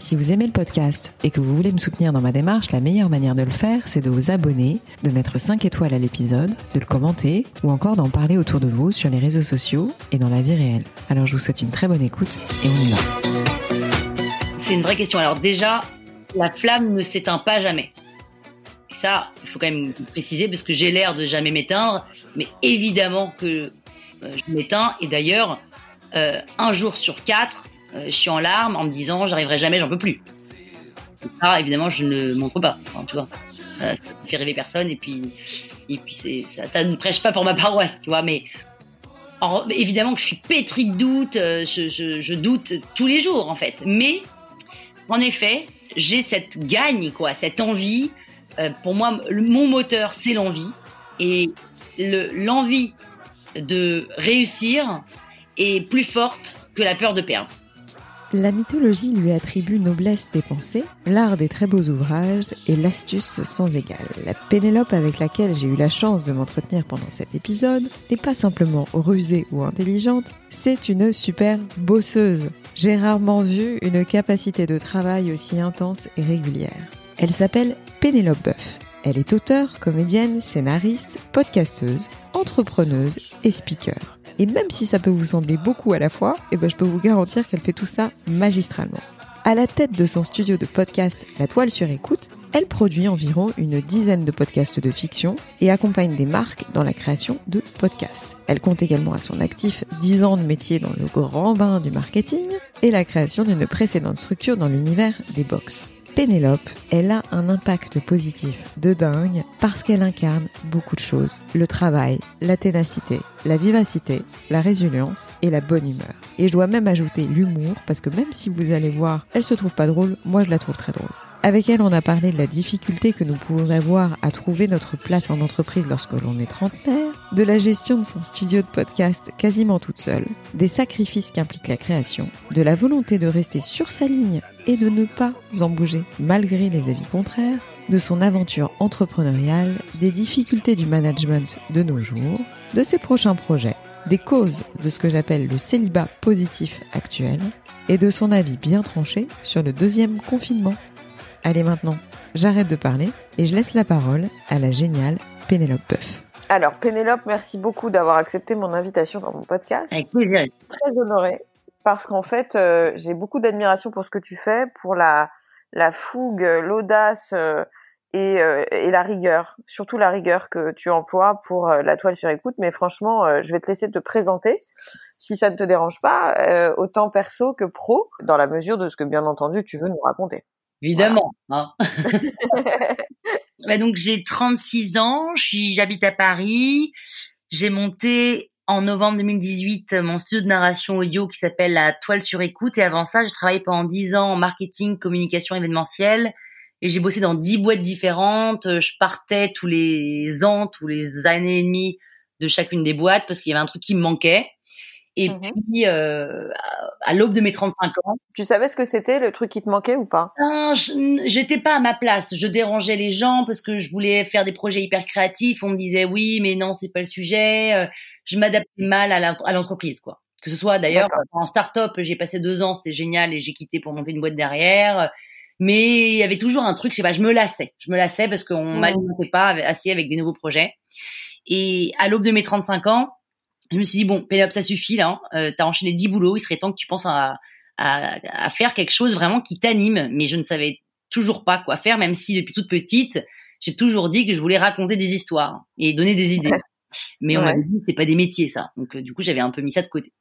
Si vous aimez le podcast et que vous voulez me soutenir dans ma démarche, la meilleure manière de le faire, c'est de vous abonner, de mettre 5 étoiles à l'épisode, de le commenter ou encore d'en parler autour de vous sur les réseaux sociaux et dans la vie réelle. Alors je vous souhaite une très bonne écoute et on y va. C'est une vraie question. Alors déjà, la flamme ne s'éteint pas jamais. Ça, il faut quand même préciser parce que j'ai l'air de jamais m'éteindre, mais évidemment que euh, je m'éteins. Et d'ailleurs, euh, un jour sur quatre, euh, je suis en larmes en me disant j'arriverai jamais, j'en peux plus. ça, évidemment, je ne montre pas. tu vois, ça, ne fait rêver personne et puis et puis ça, ça, ne prêche pas pour ma paroisse, tu vois. Mais évidemment que je suis pétri de doutes, euh, je, doute tous les jours en fait. Mais en effet, j'ai cette gagne, quoi, cette envie. Euh, pour moi, mon moteur, c'est l'envie et l'envie de réussir est plus forte que la peur de perdre. La mythologie lui attribue noblesse des pensées, l'art des très beaux ouvrages et l'astuce sans égale. La Pénélope avec laquelle j'ai eu la chance de m'entretenir pendant cet épisode n'est pas simplement rusée ou intelligente, c'est une super bosseuse. J'ai rarement vu une capacité de travail aussi intense et régulière. Elle s'appelle Pénélope Boeuf. Elle est auteure, comédienne, scénariste, podcasteuse, entrepreneuse et speaker. Et même si ça peut vous sembler beaucoup à la fois, eh ben je peux vous garantir qu'elle fait tout ça magistralement. À la tête de son studio de podcast La Toile sur écoute, elle produit environ une dizaine de podcasts de fiction et accompagne des marques dans la création de podcasts. Elle compte également à son actif 10 ans de métier dans le grand bain du marketing et la création d'une précédente structure dans l'univers des box. Pénélope, elle a un impact positif de dingue parce qu'elle incarne beaucoup de choses. Le travail, la ténacité, la vivacité, la résilience et la bonne humeur. Et je dois même ajouter l'humour parce que même si vous allez voir, elle se trouve pas drôle, moi je la trouve très drôle. Avec elle, on a parlé de la difficulté que nous pouvons avoir à trouver notre place en entreprise lorsque l'on est trentenaire, de la gestion de son studio de podcast quasiment toute seule, des sacrifices qu'implique la création, de la volonté de rester sur sa ligne et de ne pas en bouger malgré les avis contraires, de son aventure entrepreneuriale, des difficultés du management de nos jours, de ses prochains projets, des causes de ce que j'appelle le célibat positif actuel, et de son avis bien tranché sur le deuxième confinement Allez maintenant, j'arrête de parler et je laisse la parole à la géniale Pénélope Boeuf. Alors Pénélope, merci beaucoup d'avoir accepté mon invitation dans mon podcast. Avec plaisir. Très honorée parce qu'en fait, euh, j'ai beaucoup d'admiration pour ce que tu fais, pour la, la fougue, l'audace euh, et, euh, et, la rigueur, surtout la rigueur que tu emploies pour la toile sur écoute. Mais franchement, je vais te laisser te présenter, si ça ne te dérange pas, autant perso que pro, dans la mesure de ce que bien entendu tu veux nous raconter. Évidemment. Hein. bah donc j'ai 36 ans, j'habite à Paris. J'ai monté en novembre 2018 mon studio de narration audio qui s'appelle La Toile sur écoute. Et avant ça, j'ai travaillé pendant 10 ans en marketing, communication événementielle. Et j'ai bossé dans 10 boîtes différentes. Je partais tous les ans, tous les années et demie de chacune des boîtes parce qu'il y avait un truc qui me manquait. Et mmh puis, euh, à l'aube de mes 35 ans. Tu savais ce que c'était, le truc qui te manquait ou pas? Non, j'étais pas à ma place. Je dérangeais les gens parce que je voulais faire des projets hyper créatifs. On me disait oui, mais non, c'est pas le sujet. Euh, je m'adaptais mal à l'entreprise, quoi. Que ce soit d'ailleurs en start-up, j'ai passé deux ans, c'était génial et j'ai quitté pour monter une boîte derrière. Mais il y avait toujours un truc, je sais pas, je me lassais. Je me lassais parce qu'on mmh. m'alimentait pas assez avec des nouveaux projets. Et à l'aube de mes 35 ans, je me suis dit bon, Pénélope, ça suffit là. Hein. Euh, t'as enchaîné 10 boulots, il serait temps que tu penses à, à, à faire quelque chose vraiment qui t'anime. Mais je ne savais toujours pas quoi faire, même si depuis toute petite, j'ai toujours dit que je voulais raconter des histoires et donner des idées. Mais on m'avait dit c'est pas des métiers ça. Donc euh, du coup j'avais un peu mis ça de côté.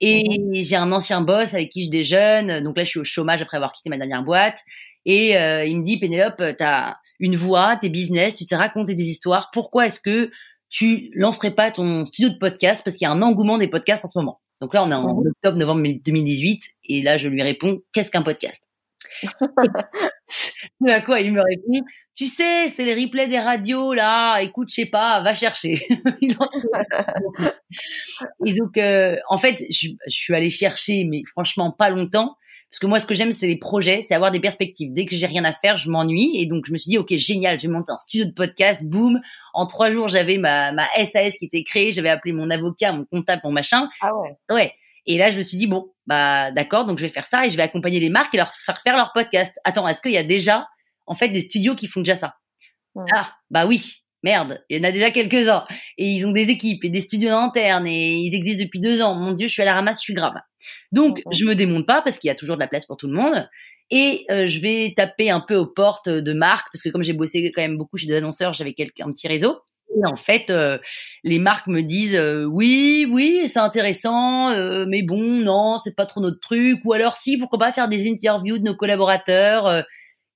Et j'ai un ancien boss avec qui je déjeune. Donc là je suis au chômage après avoir quitté ma dernière boîte. Et euh, il me dit Pénélope, t'as une voix, tes business, tu sais raconter des histoires. Pourquoi est-ce que tu lancerais pas ton studio de podcast parce qu'il y a un engouement des podcasts en ce moment. Donc là, on est en octobre, novembre 2018, et là, je lui réponds, qu'est-ce qu'un podcast? À quoi il me répond Tu sais, c'est les replays des radios là. Écoute, je sais pas, va chercher. et donc, euh, en fait, je, je suis allée chercher, mais franchement pas longtemps. Parce que moi, ce que j'aime, c'est les projets, c'est avoir des perspectives. Dès que j'ai rien à faire, je m'ennuie. Et donc, je me suis dit, OK, génial, je vais monter un studio de podcast. Boum. En trois jours, j'avais ma, ma SAS qui était créée. J'avais appelé mon avocat, mon comptable, mon machin. Ah ouais. Ouais. Et là, je me suis dit, bon, bah, d'accord, donc je vais faire ça et je vais accompagner les marques et leur faire faire leur podcast. Attends, est-ce qu'il y a déjà, en fait, des studios qui font déjà ça? Ah, bah oui. Merde, il y en a déjà quelques-uns. Et ils ont des équipes et des studios internes et ils existent depuis deux ans. Mon Dieu, je suis à la ramasse, je suis grave. Donc, je me démonte pas parce qu'il y a toujours de la place pour tout le monde. Et euh, je vais taper un peu aux portes de marques parce que comme j'ai bossé quand même beaucoup chez des annonceurs, j'avais un petit réseau. Et en fait, euh, les marques me disent euh, oui, oui, c'est intéressant, mais bon, non, c'est pas trop notre truc. Ou alors si, pourquoi pas faire des interviews de nos collaborateurs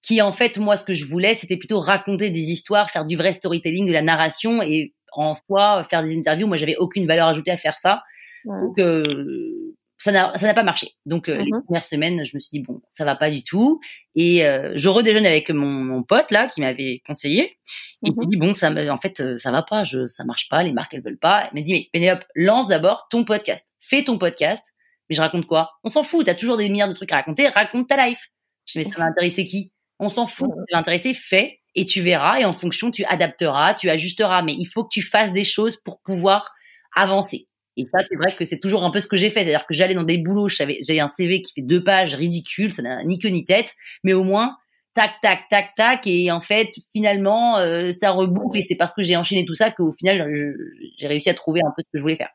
qui en fait, moi, ce que je voulais, c'était plutôt raconter des histoires, faire du vrai storytelling, de la narration, et en soi, faire des interviews. Moi, j'avais aucune valeur ajoutée à faire ça. Donc, euh, ça n'a ça n'a pas marché. Donc, euh, les mmh premières semaines, je me suis dit bon, ça va pas du tout. Et euh, je redéjeune avec mon, mon pote là qui m'avait conseillé. Et il dit bon, ça, en fait, euh, ça va pas, je, ça marche pas, les marques elles veulent pas. Il m'a dit mais Pénélope, lance d'abord ton podcast, fais ton podcast. Mais je raconte quoi? On s'en fout, t'as toujours des milliards de trucs à raconter, raconte ta life. Je dis mais ça va intéresser qui? On s'en fout. Si t'es intéressé, fais et tu verras. Et en fonction, tu adapteras, tu ajusteras. Mais il faut que tu fasses des choses pour pouvoir avancer. Et ça, c'est vrai que c'est toujours un peu ce que j'ai fait. C'est-à-dire que j'allais dans des boulots, j'avais, j'avais un CV qui fait deux pages ridicule, ça n'a ni queue ni tête, mais au moins, tac, tac, tac, tac, et en fait, finalement, euh, ça reboucle, et c'est parce que j'ai enchaîné tout ça qu'au final, j'ai réussi à trouver un peu ce que je voulais faire.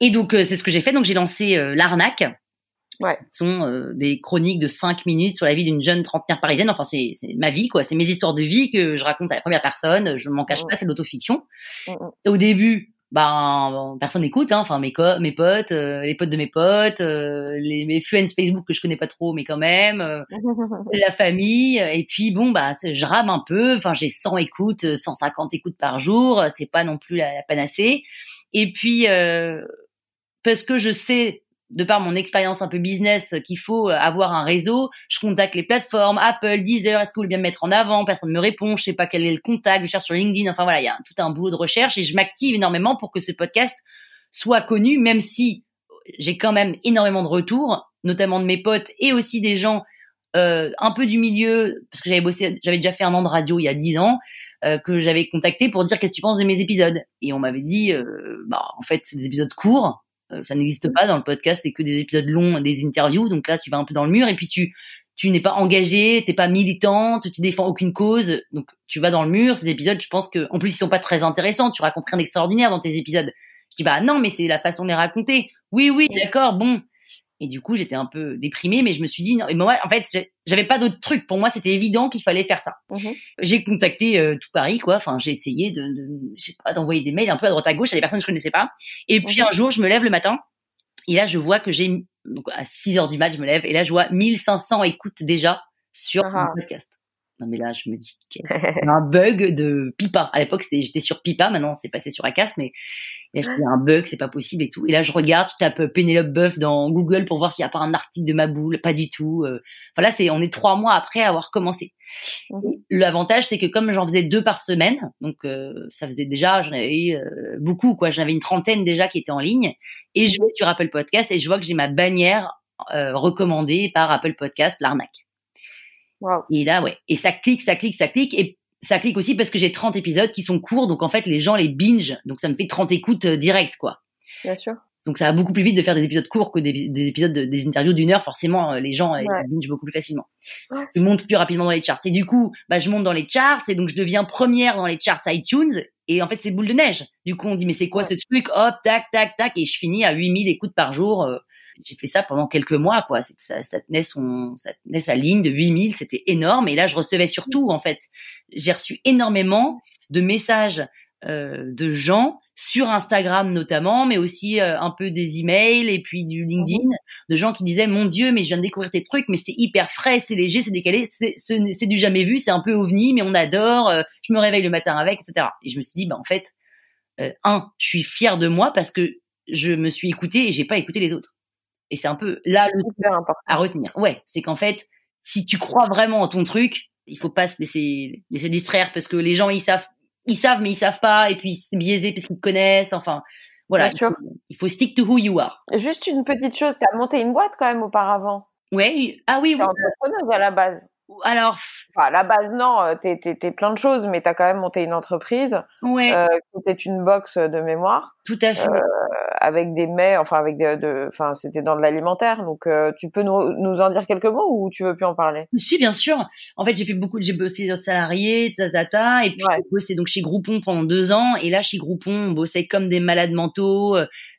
Et donc, euh, c'est ce que j'ai fait. Donc, j'ai lancé euh, l'arnaque, Ouais. Sont euh, des chroniques de cinq minutes sur la vie d'une jeune trentenaire parisienne. Enfin, c'est ma vie, quoi. C'est mes histoires de vie que je raconte à la première personne. Je m'en cache pas, c'est de l'autofiction. Au début, ben personne n'écoute. Hein. Enfin, mes, mes potes, euh, les potes de mes potes, euh, les, mes friends Facebook que je connais pas trop, mais quand même, la famille. Et puis bon, bah, je rame un peu. Enfin, j'ai 100 écoutes, 150 écoutes par jour. C'est pas non plus la, la panacée. Et puis parce que je sais de par mon expérience un peu business qu'il faut euh, avoir un réseau, je contacte les plateformes, Apple, Deezer, est-ce que vous voulez bien me mettre en avant? Personne ne me répond, je sais pas quel est le contact, je cherche sur LinkedIn, enfin voilà, il y a tout un boulot de recherche et je m'active énormément pour que ce podcast soit connu, même si j'ai quand même énormément de retours, notamment de mes potes et aussi des gens euh, un peu du milieu, parce que j'avais bossé, j'avais déjà fait un an de radio il y a dix ans, euh, que j'avais contacté pour dire qu'est-ce que tu penses de mes épisodes? Et on m'avait dit, bah en fait c'est des épisodes courts, euh, ça n'existe pas dans le podcast, c'est que des épisodes longs, des interviews. Donc là, tu vas un peu dans le mur et puis tu tu n'es pas engagé, t'es pas militante, tu défends aucune cause, donc tu vas dans le mur. Ces épisodes, je pense que en plus ils sont pas très intéressants. Tu racontes rien d'extraordinaire dans tes épisodes. Je dis bah non, mais c'est la façon de les raconter. Oui, oui, d'accord, bon. Et du coup, j'étais un peu déprimée, mais je me suis dit, non, mais moi, en fait, j'avais pas d'autre truc. Pour moi, c'était évident qu'il fallait faire ça. Mmh j'ai contacté euh, tout Paris, quoi. Enfin, j'ai essayé de, de pas, d'envoyer des mails un peu à droite à gauche à des personnes que je connaissais pas. Et puis un jour, je me lève le matin, et là, je vois que j'ai, donc à 6 heures du mat, je me lève, et là, je vois 1500 écoutes déjà sur ah. podcast. Non mais là, je me dis qu'il y a un bug de Pipa. À l'époque, j'étais sur Pipa, maintenant c'est passé sur Acast, mais il y a un bug, c'est pas possible et tout. Et là, je regarde, je tape Pénélope Boeuf dans Google pour voir s'il y a pas un article de ma boule, pas du tout. Enfin euh. c'est on est trois mois après avoir commencé. Mmh. L'avantage, c'est que comme j'en faisais deux par semaine, donc euh, ça faisait déjà, j'en avais eu euh, beaucoup quoi. J'avais une trentaine déjà qui étaient en ligne, et je vais sur Apple Podcast et je vois que j'ai ma bannière recommandée par Apple Podcast, l'arnaque. Et là, ouais. Et ça clique, ça clique, ça clique. Et ça clique aussi parce que j'ai 30 épisodes qui sont courts. Donc, en fait, les gens les binge. Donc, ça me fait 30 écoutes euh, directes, quoi. Bien sûr. Donc, ça va beaucoup plus vite de faire des épisodes courts que des, épisodes, de, des interviews d'une heure. Forcément, euh, les gens euh, binge beaucoup plus facilement. Je monte plus rapidement dans les charts. Et du coup, bah, je monte dans les charts et donc je deviens première dans les charts iTunes. Et en fait, c'est boule de neige. Du coup, on dit, mais c'est quoi ce truc? Hop, tac, tac, tac. Et je finis à 8000 écoutes par jour j'ai fait ça pendant quelques mois, quoi. Ça, ça, tenait son, ça tenait sa ligne de 8000, c'était énorme. Et là, je recevais surtout, en fait, j'ai reçu énormément de messages euh, de gens sur Instagram notamment, mais aussi euh, un peu des emails et puis du LinkedIn, de gens qui disaient mon Dieu, mais je viens de découvrir tes trucs, mais c'est hyper frais, c'est léger, c'est décalé, c'est du jamais vu, c'est un peu ovni, mais on adore. Euh, je me réveille le matin avec, etc. Et je me suis dit, bah en fait, euh, un, je suis fière de moi parce que je me suis écoutée et j'ai pas écouté les autres. Et c'est un peu là le important à retenir. Ouais, c'est qu'en fait, si tu crois vraiment en ton truc, il faut pas se laisser, laisser distraire parce que les gens ils savent, ils savent mais ils savent pas et puis c'est biaisé parce qu'ils te connaissent. Enfin, voilà. Il faut, il faut, stick to who you are. Juste une petite chose, tu as monté une boîte quand même auparavant. Ouais. Ah oui. oui. entrepreneuse à la base. Alors, à la base, non, euh, t'es es, plein de choses, mais t'as quand même monté une entreprise. Ouais. Euh, c'était une box de mémoire. Tout à fait. Euh, avec des mets, enfin avec des, de, enfin c'était dans de l'alimentaire. Donc, euh, tu peux nous, nous en dire quelques mots ou tu veux plus en parler? Si, bien sûr. En fait, j'ai fait beaucoup, j'ai bossé salarié, ta ta ta, et puis j'ai bossé donc chez Groupon pendant deux ans. Et là, chez Groupon, on bossait comme des malades mentaux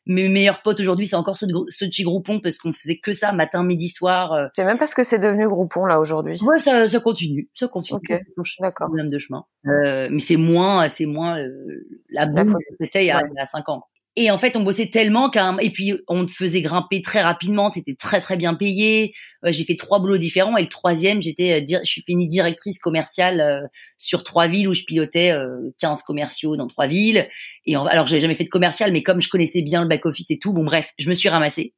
mes meilleurs potes aujourd'hui, c'est encore ceux de, ceux de chez Groupon parce qu'on faisait que ça matin, midi, soir. Euh. C'est même parce que c'est devenu Groupon là aujourd'hui. Ouais, ça, ça continue, ça continue. Ok, d'accord. de chemin. Euh, mais c'est moins, c'est moins euh, la boum que c'était il, y a cinq ans. Et en fait, on bossait tellement qu'un et puis on te faisait grimper très rapidement. T'étais très très bien payé. Euh, j'ai fait trois boulots différents et le troisième, j'étais, euh, je suis finie directrice commerciale euh, sur trois villes où je pilotais 15 commerciaux dans trois villes. Et en, alors j'ai jamais fait de commercial, mais comme je connaissais bien le back office et tout, bon bref, je me suis ramassée,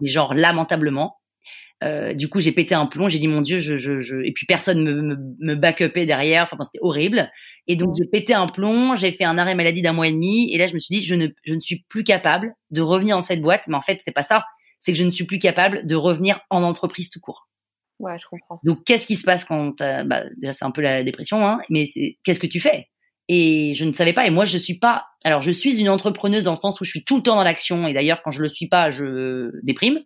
mais genre lamentablement. Euh, du coup, j'ai pété un plomb. J'ai dit mon Dieu, je, je, je... et puis personne me, me, me back-upait derrière. Enfin, c'était horrible. Et donc, j'ai pété un plomb. J'ai fait un arrêt maladie d'un mois et demi. Et là, je me suis dit, je ne, je ne suis plus capable de revenir dans cette boîte. Mais en fait, c'est pas ça. C'est que je ne suis plus capable de revenir en entreprise tout court. Ouais, je comprends. Donc, qu'est-ce qui se passe quand bah, déjà c'est un peu la dépression, hein, mais qu'est-ce que tu fais? Et je ne savais pas. Et moi, je suis pas. Alors, je suis une entrepreneuse dans le sens où je suis tout le temps dans l'action. Et d'ailleurs, quand je le suis pas, je déprime.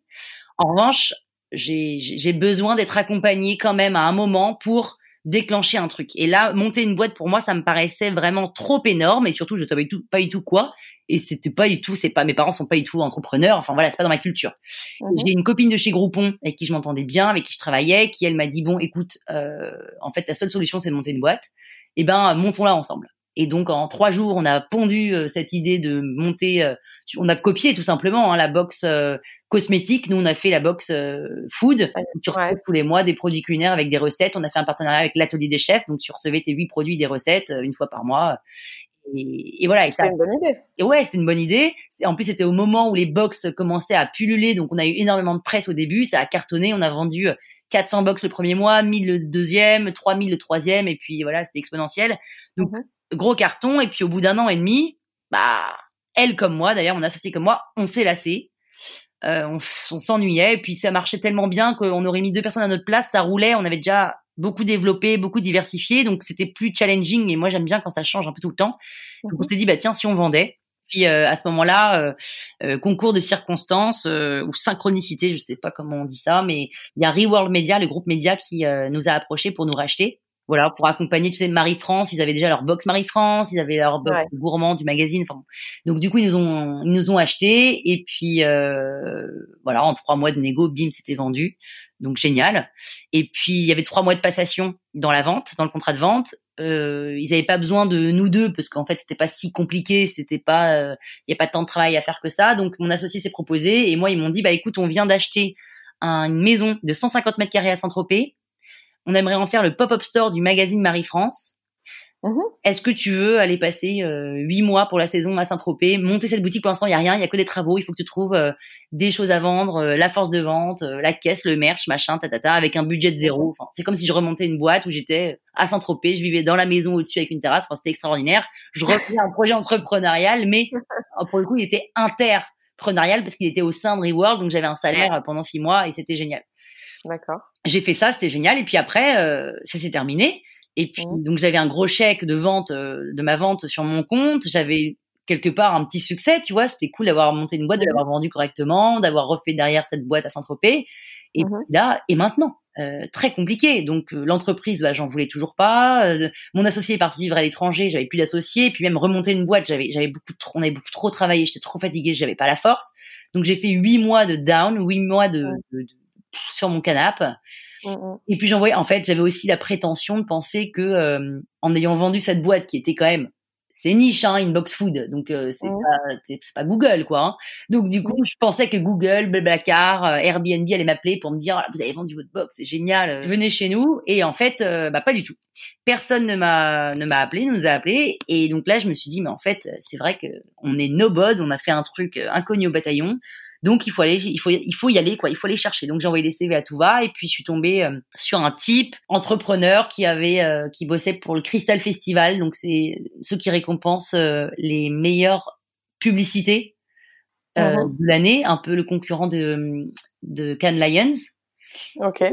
En revanche, j'ai besoin d'être accompagnée quand même à un moment pour déclencher un truc. Et là, monter une boîte pour moi, ça me paraissait vraiment trop énorme et surtout, je savais pas du tout quoi. Et c'était pas du tout, c'est pas, mes parents sont pas du tout entrepreneurs. Enfin voilà, c'est pas dans ma culture. Mhm. J'ai une copine de chez Groupon avec qui je m'entendais bien, avec qui je travaillais, qui elle m'a dit bon, écoute, euh, en fait, la seule solution c'est de monter une boîte. Et eh ben, montons-la ensemble. Et donc en trois jours, on a pondu euh, cette idée de monter. Euh, on a copié tout simplement hein, la box euh, cosmétique. Nous, on a fait la box food. tu recevais tous les mois des produits culinaires avec des recettes. On a fait un partenariat avec l'atelier des chefs. Donc tu recevais tes huit produits, des recettes une fois par mois. Et, et voilà. C'était une bonne idée. Et ouais, c'était une bonne idée. En plus, c'était au moment où les box commençaient à pulluler. Donc on a eu énormément de presse au début. Ça a cartonné. On a vendu 400 box le premier mois, 1000 le deuxième, 3000 le troisième, et puis voilà, c'était exponentiel. Donc, mhm gros carton. Et puis au bout d'un an et demi, bah, elle comme moi, d'ailleurs, mon associé comme moi, on s'est lassé. Euh, on, s'ennuyait. Et puis ça marchait tellement bien qu'on aurait mis deux personnes à notre place. Ça roulait. On avait déjà beaucoup développé, beaucoup diversifié. Donc c'était plus challenging. Et moi, j'aime bien quand ça change un peu tout le temps. Donc on mhm. s'est dit, bah tiens, si on vendait. Puis euh, à ce moment-là, euh, euh, concours de circonstances ou synchronicité, je sais pas comment on dit ça, mais il y a Reworld Media, le groupe média qui nous a approché pour nous racheter voilà, pour accompagner, tu sais, Marie-France, ils avaient déjà leur box Marie-France, ils avaient leur box gourmand du magazine. Enfin, donc du coup, ils nous ont, ils nous ont acheté et puis euh, voilà, en trois mois de négo, bim, c'était vendu. Donc génial. Et puis il y avait trois mois de passation dans la vente, dans le contrat de vente. Euh, ils n'avaient pas besoin de nous deux parce qu'en fait c'était pas si compliqué, c'était pas, euh, il y a pas tant de travail à faire que ça. Donc mon associé s'est proposé et moi ils m'ont dit bah écoute, on vient d'acheter une maison de 150 mètres carrés à Saint-Tropez on aimerait en faire le pop-up store du magazine Marie-France. Mhm. Est-ce que tu veux aller passer euh, huit mois pour la saison à Saint-Tropez, monter cette boutique? Pour l'instant, il y a rien, il y a que des travaux. Il faut que tu trouves euh, des choses à vendre, euh, la force de vente, la caisse, le merch, machin, tatata, avec un budget de zéro. Enfin, c'est comme si je remontais une boîte où j'étais à Saint-Tropez, je vivais dans la maison au-dessus avec une terrasse. Enfin, c'était extraordinaire. Je refaisais un projet entrepreneurial, mais pour le coup, il était interpreneurial parce qu'il était au sein de Reworld, donc j'avais un salaire pendant six mois et c'était génial. D'accord. J'ai fait ça, c'était génial. Et puis après, euh, ça s'est terminé. Et puis mmh. donc j'avais un gros chèque de vente euh, de ma vente sur mon compte. J'avais quelque part un petit succès, tu vois. C'était cool d'avoir monté une boîte, de mmh. l'avoir vendue correctement, d'avoir refait derrière cette boîte à Saint-Tropez. Et mmh. là, et maintenant, euh, très compliqué. Donc l'entreprise, bah, j'en voulais toujours pas. mon associé est parti vivre à l'étranger, j'avais plus d'associés. Puis même remonter une boîte, j'avais j'avais beaucoup trop, on avait beaucoup trop travaillé, j'étais trop fatiguée, j'avais pas la force. Donc j'ai fait huit mois de down, huit mois de, de sur mon canapé. Mm, mm. Et puis j'envoyais, en fait, j'avais aussi la prétention de penser que euh, en ayant vendu cette boîte qui était quand même c'est niche, hein, box food, donc euh, c'est mm. pas c'est pas Google quoi. Hein. Donc du coup, je pensais que Google, Blablacar, euh, Airbnb allait m'appeler pour me dire vous avez vendu votre box, c'est génial, venez chez nous. Et en fait, bah pas du tout. Personne ne m'a ne m'a appelé, nous a appelé. Et donc là, je me suis dit mais en fait, c'est vrai que on est nobody, on a fait un truc inconnu au bataillon Donc il faut aller, il faut, il faut y aller quoi. Il faut aller chercher. Donc j'ai envoyé des CV à tout va et puis je suis tombée euh, sur un type entrepreneur qui avait, euh, qui bossait pour le Crystal Festival. Donc c'est ceux qui récompensent euh, les meilleures publicités mhm. de l'année, un peu le concurrent de de Cannes Lions.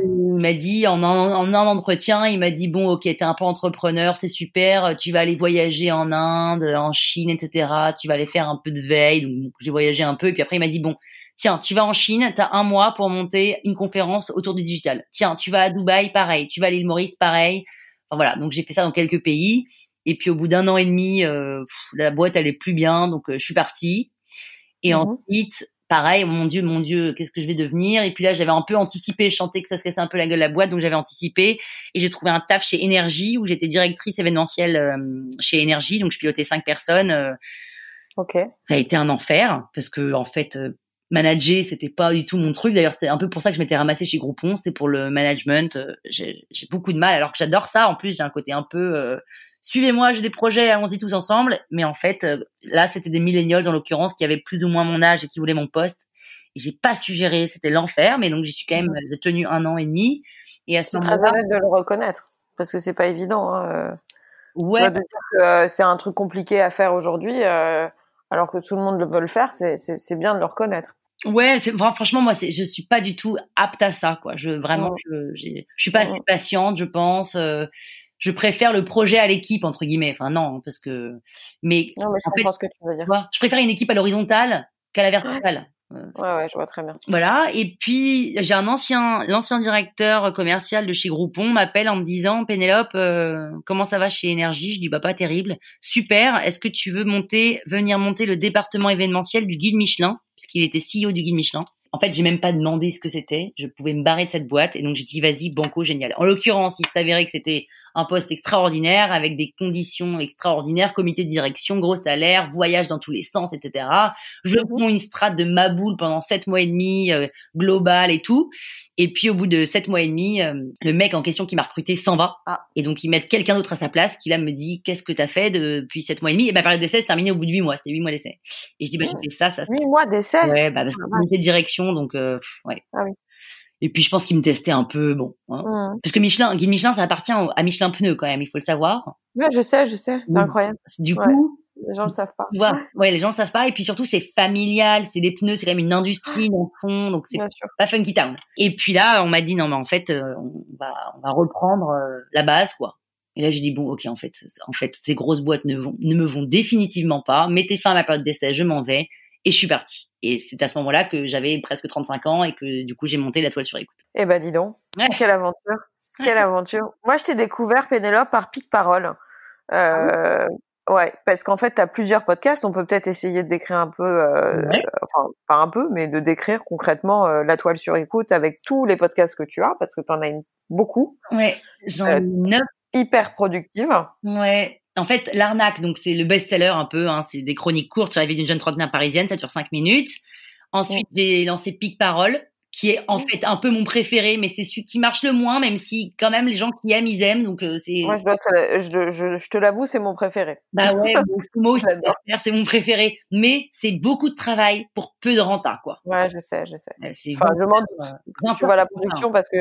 Il m'a dit en un, en un entretien, il m'a dit bon ok t'es un peu entrepreneur, c'est super, tu vas aller voyager en Inde, en Chine, etc. Tu vas aller faire un peu de veille. Donc j'ai voyagé un peu et puis après il m'a dit bon tiens tu vas en Chine, t'as un mois pour monter une conférence autour du digital. Tiens tu vas à Dubaï, pareil. Tu vas à l'île Maurice, pareil. Enfin voilà donc j'ai fait ça dans quelques pays et puis au bout d'un an et demi, euh, la boîte elle est plus bien donc euh, je suis partie. Et mhm. ensuite, pareil, mon Dieu, mon Dieu, qu'est-ce que je vais devenir? Et puis là, j'avais un peu anticipé, je que ça se cassait un peu la gueule la boîte, donc j'avais anticipé et j'ai trouvé un taf chez Énergie où j'étais directrice événementielle euh, chez Énergie, donc je pilotais cinq personnes. Euh. ok. Ça a été un enfer parce que en fait, euh, manager, c'était pas du tout mon truc. D'ailleurs, c'était un peu pour ça que je m'étais ramassée chez Groupon, c'était pour le management. J'ai beaucoup de mal, alors que j'adore ça. En plus, j'ai un côté un peu suivez-moi, j'ai des projets, allons-y tous ensemble. Mais en fait, euh, là, c'était des millennials en l'occurrence qui avaient plus ou moins mon âge et qui voulaient mon poste. Et j'ai pas suggéré, c'était l'enfer. Mais donc j'y suis quand même, j'ai tenu un an et demi. Et à ce moment-là, très honnête de le reconnaître parce que c'est pas évident. Hein. Euh. Ouais. De dire que euh, c'est un truc compliqué à faire aujourd'hui, alors que tout le monde le veut le faire, c'est bien de le reconnaître. Ouais, c'est franchement moi c'est je suis pas du tout apte à ça quoi. Je vraiment je je suis pas assez patiente, je pense je préfère le projet à l'équipe entre guillemets. Enfin non, parce que mais, non, mais je en fait, ce que tu veux dire. je préfère une équipe à l'horizontale qu'à la verticale. Ouais, ouais, je vois très bien. Voilà. Et puis j'ai un ancien, l'ancien directeur commercial de chez Groupon m'appelle en me disant Pénélope, euh, comment ça va chez Énergie? Je dis bah pas terrible. Super. Est-ce que tu veux monter, venir monter le département événementiel du guide Michelin, puisqu'il était CEO du guide Michelin. En fait, j'ai même pas demandé ce que c'était. Je pouvais me barrer de cette boîte et donc j'ai dit vas-y, banco, génial. En l'occurrence, il s'est avéré que c'était un poste extraordinaire avec des conditions extraordinaires, comité de direction, gros salaire, voyage dans tous les sens, etc. Je mhm. prends une strate de ma boule pendant sept mois et demi, euh, global et tout. Et puis au bout de sept mois et demi, euh, le mec en question qui m'a recruté s'en va. Ah. Et donc ils mettent quelqu'un d'autre à sa place qui là me dit qu'est-ce que t'as fait depuis sept mois et demi? Et ma période d'essai s'est terminée au bout de huit mois. C'était huit mois d'essai. Et je dis bah j'ai fait ça, ça. Huit mois d'essai? Ouais, bah parce que comité de direction, donc euh, ouais. Ah oui. Et puis je pense qu'il me testait un peu, bon. Hein. Mmh. Parce que Michelin, guide Michelin, ça appartient à Michelin Pneu quand même, il faut le savoir. Ouais, je sais, je sais, c'est incroyable. Du coup, les gens le savent pas. ouais, les gens le savent pas. Et puis surtout, c'est familial, c'est des pneus, c'est quand même une industrie dans le fond, donc c'est pas funky town. Et puis là, on m'a dit non, mais en fait, euh, on va, on va reprendre euh, la base, quoi. Et là, j'ai dit bon, ok, en fait, en fait, ces grosses boîtes ne, vont, ne me vont définitivement pas. Mettez fin à ma période d'essai, je m'en vais. Et je suis partie. Et c'est à ce moment-là que j'avais presque 35 ans et que du coup j'ai monté la toile sur écoute. Eh ben dis donc, quelle aventure, quelle aventure. Moi je t'ai découvert Pénélope par Pic Parole. Euh, ah ouais, parce qu'en fait tu as plusieurs podcasts. On peut peut-être essayer de décrire un peu, euh, enfin pas un peu, mais de décrire concrètement euh, la toile sur écoute avec tous les podcasts que tu as, parce que tu en as une, beaucoup. Ouais, j'en ai neuf. Hyper productive. Ouais, en fait, l'arnaque, donc c'est le best-seller un peu, hein, c'est des chroniques courtes sur la vie d'une jeune trentenaire parisienne, ça dure cinq minutes. Ensuite, j'ai lancé Pic Parole, qui est en fait un peu mon préféré, mais c'est celui qui marche le moins, même si quand même les gens qui aiment, ils aiment. Donc euh, c'est. Moi, je, dois te, je, je, je te l'avoue, c'est mon préféré. Bah ouais, moi aussi, c'est mon préféré, mais c'est beaucoup de travail pour peu de renta, quoi. Ouais, je sais, je sais. Enfin, je m'en doute. Tu vois la production parce que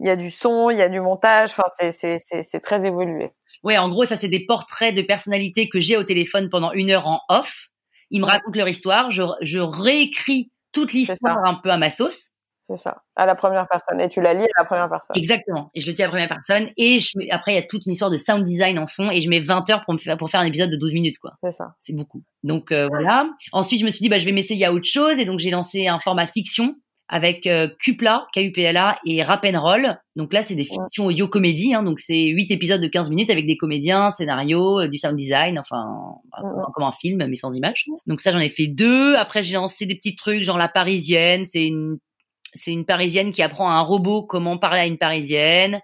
il y a du son, il y a du montage. Enfin, c'est c'est c'est très évolué. Ouais, en gros, ça c'est des portraits de personnalités que j'ai au téléphone pendant une heure en off. Ils me racontent leur histoire, je, je réécris toute l'histoire un peu à ma sauce. C'est ça, à la première personne. Et tu la lis à la première personne. Exactement. Et je le dis à la première personne. Et je après, il y a toute une histoire de sound design en fond. Et je mets 20 heures pour, me faire, pour faire un épisode de 12 minutes, quoi. C'est ça. C'est beaucoup. Donc, euh, voilà. Ensuite, je me suis dit, bah, je vais m'essayer à autre chose. Et donc, j'ai lancé un format fiction avec euh, Cupla, K-U-P-L-A et Rap and Roll. Donc là, c'est des fictions audio comédie. Hein, donc c'est huit épisodes de 15 minutes avec des comédiens, scénario, euh, du sound design, enfin comme un film mais sans images. Donc ça, j'en ai fait deux. Après, j'ai lancé des petits trucs genre la Parisienne. C'est une c'est une Parisienne qui apprend à un robot comment parler à une Parisienne.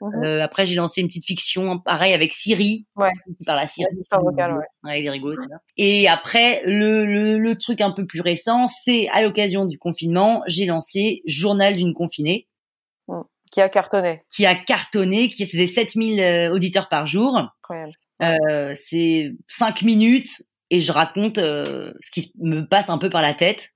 Mhm. Euh, après, j'ai lancé une petite fiction, pareil avec Siri, ouais. qui parle à Siri, vocal, ouais. avec des rigolos. Et après, le, le, le, truc un peu plus récent, c'est à l'occasion du confinement, j'ai lancé Journal d'une confinée. Mm. Qui a cartonné. Qui a cartonné, qui faisait 7000 euh, auditeurs par jour. Incroyable. Euh, c'est 5 minutes et je raconte euh, ce qui me passe un peu par la tête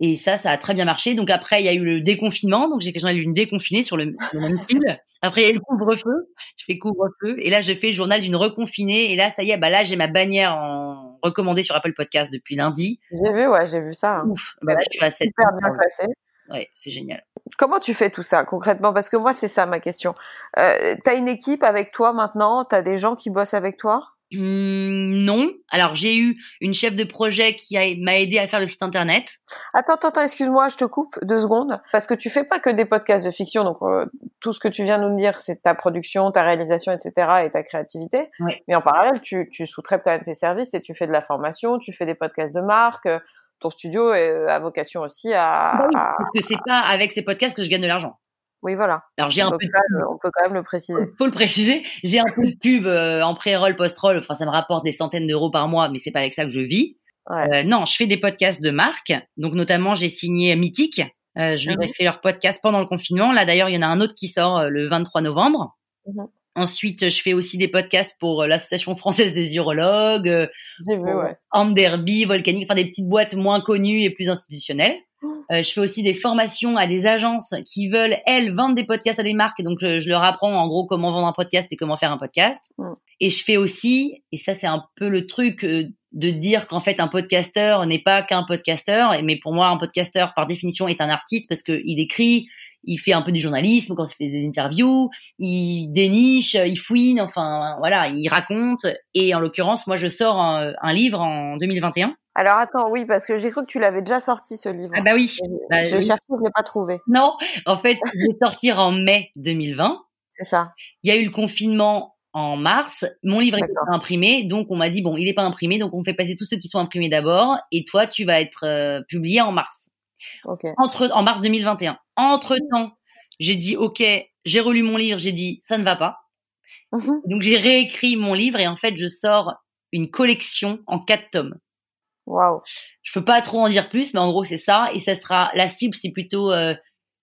Et ça, ça a très bien marché. Donc après, il y a eu le déconfinement. Donc j'ai fait journal d'une déconfinée sur le, même fil. Après, il y a eu le couvre-feu. Je fais couvre-feu. Et là, je fais journal d'une reconfinée. Et là, ça y est, bah là, j'ai ma bannière en recommandée sur Apple Podcast depuis lundi. J'ai vu, ouais, j'ai vu ça. Hein. Ouf. Bah là, je suis à Super bien classé. Ouais, c'est génial. Comment tu fais tout ça concrètement? Parce que moi, c'est ça ma question. Euh, t'as une équipe avec toi maintenant? T'as des gens qui bossent avec toi? Mmh, non. Alors j'ai eu une chef de projet qui m'a aidé à faire le site internet. Attends, attends, excuse-moi, je te coupe deux secondes parce que tu fais pas que des podcasts de fiction. Donc euh, tout ce que tu viens de nous dire, c'est ta production, ta réalisation, etc. et ta créativité. Mais en parallèle, tu, tu sous-traites quand même tes services et tu fais de la formation, tu fais des podcasts de marque. Ton studio a vocation aussi à. Bah oui, parce que c'est pas avec ces podcasts que je gagne de l'argent. Oui, voilà. Alors j'ai un peu, on peut quand même le préciser. Faut le préciser. J'ai un peu de pub euh, en pré-roll, post-roll. Enfin, ça me rapporte des centaines d'euros par mois, mais c'est pas avec ça que je vis. Euh, non, je fais des podcasts de marque. Donc notamment, j'ai signé Mythique. Euh, je lui ai fait leur podcast pendant le confinement. Là, d'ailleurs, il y en a un autre qui sort euh, le 23 novembre. Mhm. Ensuite, je fais aussi des podcasts pour euh, l'Association française des urologues, vu, ouais. Anderby, Volcanique, enfin des petites boîtes moins connues et plus institutionnelles. Euh, je fais aussi des formations à des agences qui veulent, elles, vendre des podcasts à des marques. Donc, je, leur apprends en gros comment vendre un podcast et comment faire un podcast. Mm. Et je fais aussi, et ça c'est un peu le truc euh, de dire qu'en fait un podcasteur n'est pas qu'un podcasteur. Mais pour moi, un podcasteur, par définition, est un artiste parce qu'il écrit, il fait un peu du journalisme quand il fait des interviews, il déniche, il fouine, enfin voilà, il raconte. Et en l'occurrence, moi, je sors un, un livre en 2021 alors attends, oui, parce que j'ai cru que tu l'avais déjà sorti ce livre. Ah bah oui. Bah, je cherche, je l'ai pas trouvé. Non, en fait, il est sorti en mai 2020. C'est ça. Il y a eu le confinement en mars. Mon livre est pas imprimé, donc on m'a dit bon, il est pas imprimé, donc on fait passer tous ceux qui sont imprimés d'abord, et toi, tu vas être euh, publié en mars. Ok. Entre en mars 2021. Entre temps, j'ai dit ok, j'ai relu mon livre, j'ai dit ça ne va pas. Mhm. Donc j'ai réécrit mon livre et en fait je sors une collection en quatre tomes. Waouh. Je peux pas trop en dire plus, mais en gros c'est ça. Et ça sera la cible, c'est plutôt euh,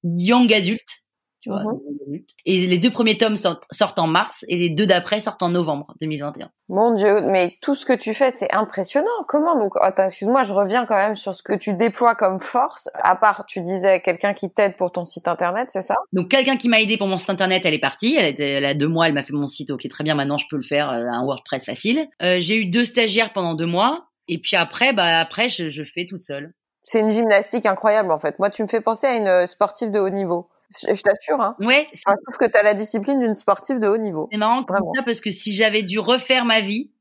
young adulte. Tu vois, mhm. Et les deux premiers tomes sortent, en mars et les deux d'après sortent en novembre 2021. Mon Dieu, mais tout ce que tu fais, c'est impressionnant. Comment donc Attends, excuse-moi, je reviens quand même sur ce que tu déploies comme force. À part, tu disais quelqu'un qui t'aide pour ton site internet, c'est ça? Donc quelqu'un qui m'a aidé pour mon site internet, elle est partie. Elle, était, elle a deux mois, elle m'a fait mon site. Ok, très bien. Maintenant, je peux le faire, euh, un WordPress facile. Euh, j'ai eu deux stagiaires pendant deux mois. Et puis après, bah après, je, je fais toute seule. C'est une gymnastique incroyable en fait. Moi, tu me fais penser à une euh, sportive de haut niveau. Je, t'assure. Hein. Ouais. Je trouve que tu as la discipline d'une sportive de haut niveau. C'est marrant ça parce que si j'avais dû refaire ma vie,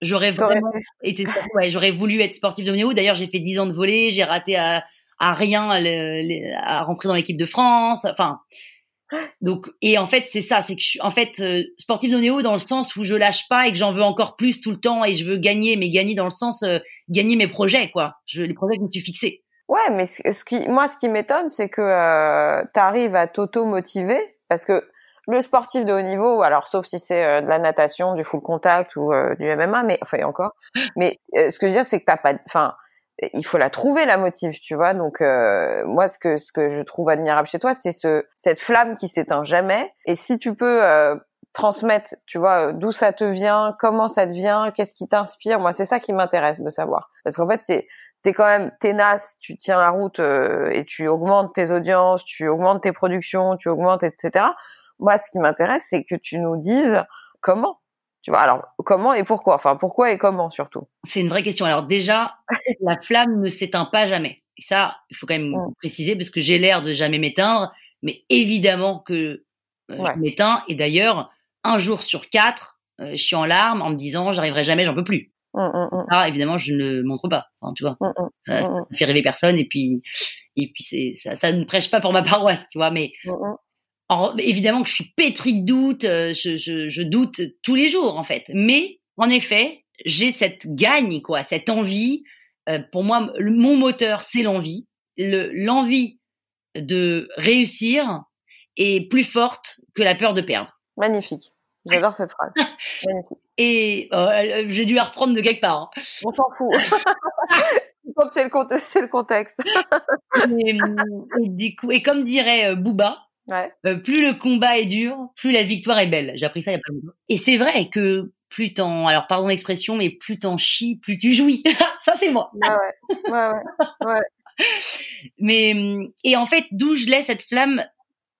j'aurais vraiment été. Ouais, j'aurais voulu être sportive de haut niveau. D'ailleurs, j'ai fait 10 ans de volley, j'ai raté à, à rien à rentrer dans l'équipe de France. Enfin, donc, et en fait, c'est ça, c'est que je suis en fait euh, sportif de néo dans le sens où je lâche pas et que j'en veux encore plus tout le temps et je veux gagner, mais gagner dans le sens euh, gagner mes projets, quoi. Je les projets que je me suis fixés. Ouais, mais ce, qui, moi, ce qui m'étonne, c'est que euh, tu arrives à t'auto-motiver parce que le sportif de haut niveau, alors sauf si c'est euh, de la natation, du full contact ou du MMA, mais enfin encore. Mais ce que je veux dire, c'est que t'as pas, enfin il faut la trouver la motive, tu vois. Donc euh, moi, ce que ce que je trouve admirable chez toi, c'est ce cette flamme qui s'éteint jamais. Et si tu peux euh, transmettre, tu vois, d'où ça te vient, comment ça te vient, qu'est-ce qui t'inspire, moi, c'est ça qui m'intéresse de savoir. Parce qu'en fait, c'est t'es quand même tenace, tu tiens la route euh, et tu augmentes tes audiences, tu augmentes tes productions, tu augmentes, etc. Moi, ce qui m'intéresse, c'est que tu nous dises comment tu vois, alors comment et pourquoi? Enfin, pourquoi et comment surtout? C'est une vraie question. Alors déjà, la flamme ne s'éteint pas jamais. Et ça, il faut quand même mmh. préciser parce que j'ai l'air de jamais m'éteindre, mais évidemment que euh, je m'éteins. Et d'ailleurs, un jour sur quatre, euh, je suis en larmes en me disant j'arriverai jamais, j'en peux plus. Mmh, mmh, ah, évidemment, je ne montre pas. Enfin, tu vois, ça, fait rêver personne. Et puis, et puis c'est ça, ça ne prêche pas pour ma paroisse, tu vois. Mais évidemment que je suis pétri de doutes, euh, je, je, je, doute tous les jours en fait. Mais en effet, j'ai cette gagne, quoi, cette envie. Euh, pour moi, mon moteur, c'est l'envie. L'envie de réussir est plus forte que la peur de perdre. Magnifique. J'adore cette phrase. Magnifique. Et euh, j'ai dû la reprendre de quelque part. Hein. On s'en fout. c'est le, contexte. et, et, du coup, et comme dirait Booba, Ouais. Euh, plus le combat est dur, plus la victoire est belle. J'ai appris ça il y a pas longtemps. Et c'est vrai que plus t'en, alors pardon l'expression, mais plus t'en chies, plus tu jouis. ça c'est moi. Ouais, ouais, ouais, ouais. Mais et en fait, d'où je l'ai cette flamme?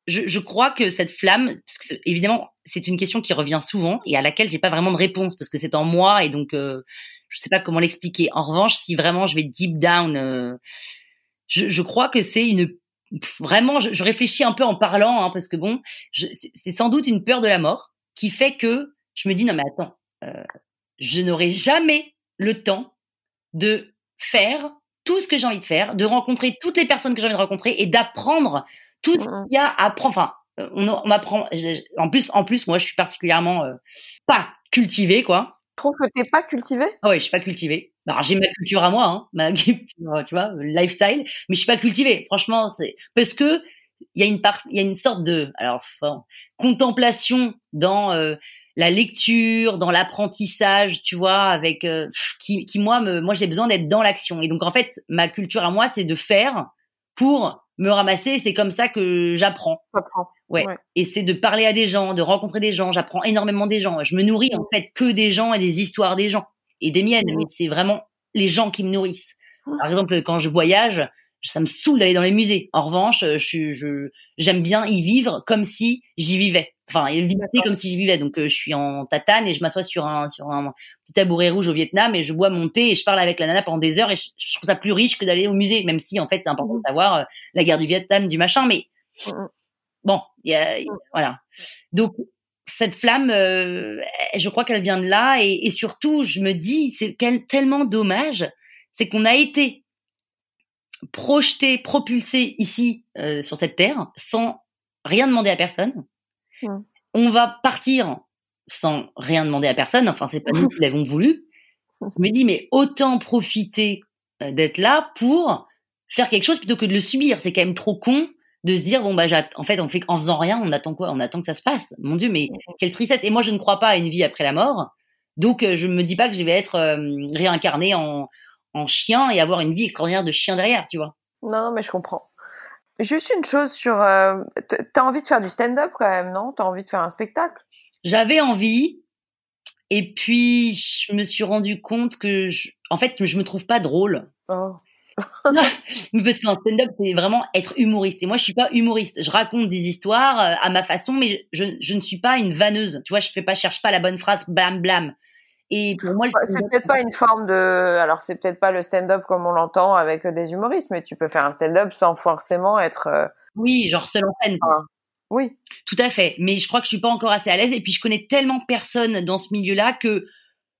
Je, je, crois que cette flamme, parce que évidemment, c'est une question qui revient souvent et à laquelle j'ai pas vraiment de réponse parce que c'est en moi et donc euh, je sais pas comment l'expliquer. En revanche, si vraiment je vais deep down, euh, je, je, crois que c'est une vraiment, je, réfléchis un peu en parlant hein, parce que bon, c'est sans doute une peur de la mort qui fait que je me dis non mais attends, euh, je n'aurai jamais le temps de faire tout ce que j'ai envie de faire, de rencontrer toutes les personnes que j'ai envie de rencontrer et d'apprendre tout ce qu'il y a à apprendre. Enfin, euh, on, on, apprend. En plus, en plus, moi, je suis particulièrement euh, pas cultivée, quoi. Trouves que t'es pas cultivée? Ah Ouais, je suis pas cultivée. Alors j'ai ma culture à moi, hein, ma tu vois, lifestyle, mais je suis pas cultivée. Franchement, c'est parce que il y a une part, il y a une sorte de, alors, contemplation dans euh, la lecture, dans l'apprentissage, tu vois, avec qui, qui moi, me, moi j'ai besoin d'être dans l'action. Et donc en fait, ma culture à moi, c'est de faire pour me ramasser. C'est comme ça que j'apprends. Ouais. Et c'est de parler à des gens, de rencontrer des gens. J'apprends énormément des gens. Je me nourris en fait que des gens et des histoires des gens et des miennes. Mais c'est vraiment les gens qui me nourrissent. Par exemple, quand je voyage, ça me saoule d'aller dans les musées. En revanche, je, je, j'aime bien y vivre comme si j'y vivais. Enfin, y visiter comme si j'y vivais. Donc, euh, je suis en tatane et je m'assois sur un, sur un petit tabouret rouge au Vietnam et je bois mon thé et je parle avec la nana pendant des heures et je, trouve ça plus riche que d'aller au musée, même si, en fait, c'est important de mmh. savoir euh, la guerre du Vietnam, du machin. Mais mmh, mmh. bon, y a, voilà. Donc, cette flamme, euh, je crois qu'elle vient de là et, et surtout, je me dis, c'est tellement dommage, c'est qu'on a été projeté, propulsé ici euh, sur cette terre sans rien demander à personne. Mmh. On va partir sans rien demander à personne. Enfin, c'est pas nous qui l'avons voulu. Je me dis, mais autant profiter euh, d'être là pour faire quelque chose plutôt que de le subir. C'est quand même trop con de se dire bon bah en fait on fait en faisant rien on attend quoi? On attend que ça se passe mon dieu mais mmh. quelle tristesse et moi je ne crois pas à une vie après la mort donc euh, je me dis pas que je vais être réincarné en en chien et avoir une vie extraordinaire de chien derrière, tu vois. Non, mais je comprends. Juste une chose sur, euh, t'as envie de faire du stand-up quand même, non? T'as envie de faire un spectacle? J'avais envie, et puis je me suis rendu compte que, je, en fait, je me trouve pas drôle. Oh. parce qu'en stand-up, c'est vraiment être humoriste. Et moi, je suis pas humoriste. Je raconte des histoires euh, à ma façon, mais je, je, ne suis pas une vanneuse. Tu vois, je fais pas, cherche pas la bonne phrase, blam blam. Et pour moi, c'est peut-être pas une forme de. Alors, c'est peut-être pas le stand-up comme on l'entend avec des humoristes, mais tu peux faire un stand-up sans forcément être. Euh, oui, genre seul en scène. oui. Tout à fait. Mais je crois que je suis pas encore assez à l'aise. Et puis, je connais tellement personne dans ce milieu-là que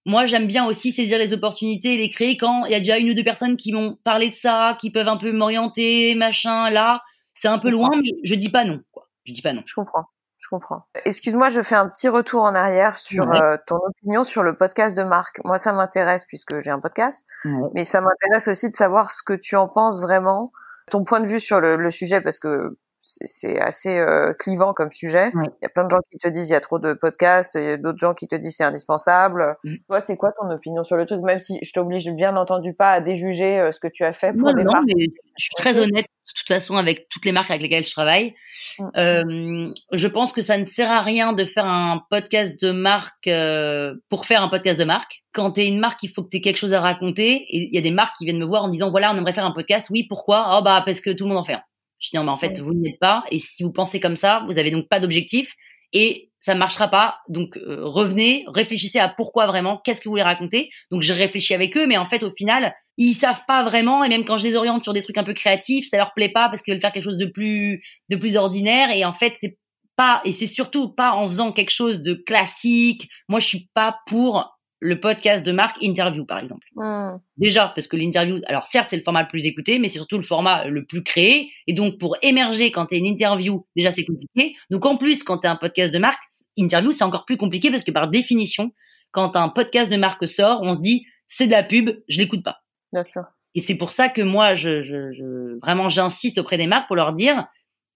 moi, j'aime bien aussi saisir les opportunités et les créer quand il y a déjà une ou deux personnes qui m'ont parlé de ça, qui peuvent un peu m'orienter, machin. Là, c'est un peu loin, mais je dis pas non. Quoi. Je dis pas non. Je comprends je comprends. Excuse-moi, je fais un petit retour en arrière sur euh, ton opinion sur le podcast de Marc. Moi, ça m'intéresse puisque j'ai un podcast, mais ça m'intéresse aussi de savoir ce que tu en penses vraiment, ton point de vue sur le, le sujet, parce que c'est assez euh, clivant comme sujet. Il y a plein de gens qui te disent il y a trop de podcasts, il y a d'autres gens qui te disent c'est indispensable. Mm. Toi, c'est quoi ton opinion sur le truc? Même si je t'oblige bien entendu pas à déjuger euh, ce que tu as fait pour des non, Mais je suis très honnête de toute façon avec toutes les marques avec lesquelles je travaille. Mm. Euh, je pense que ça ne sert à rien de faire un podcast de marque euh, pour faire un podcast de marque. Quand tu es une marque, il faut que tu aies quelque chose à raconter. Et il y a des marques qui viennent me voir en disant voilà, on aimerait faire un podcast. Oui, pourquoi? Oh bah parce que tout le monde en fait un. Je dis non, mais en fait, vous n'y êtes pas. Et si vous pensez comme ça, vous avez donc pas d'objectif et ça ne marchera pas. Donc euh, revenez, réfléchissez à pourquoi vraiment, qu'est-ce que vous voulez raconter. Donc je réfléchis avec eux, mais en fait au final, ils savent pas vraiment. Et même quand je les oriente sur des trucs un peu créatifs, ça leur plaît pas parce qu'ils veulent faire quelque chose de plus de plus ordinaire. Et en fait, c'est pas et c'est surtout pas en faisant quelque chose de classique. Moi, je suis pas pour le podcast de marque interview, par exemple. Hmm. Déjà, parce que l'interview, alors certes, c'est le format le plus écouté, mais c'est surtout le format le plus créé. Et donc, pour émerger quand tu es une interview, déjà, c'est compliqué. Donc, en plus, quand tu un podcast de marque, interview, c'est encore plus compliqué parce que par définition, quand un podcast de marque sort, on se dit, c'est de la pub, je l'écoute pas. D'accord. Et c'est pour ça que moi, je, je, je vraiment, j'insiste auprès des marques pour leur dire,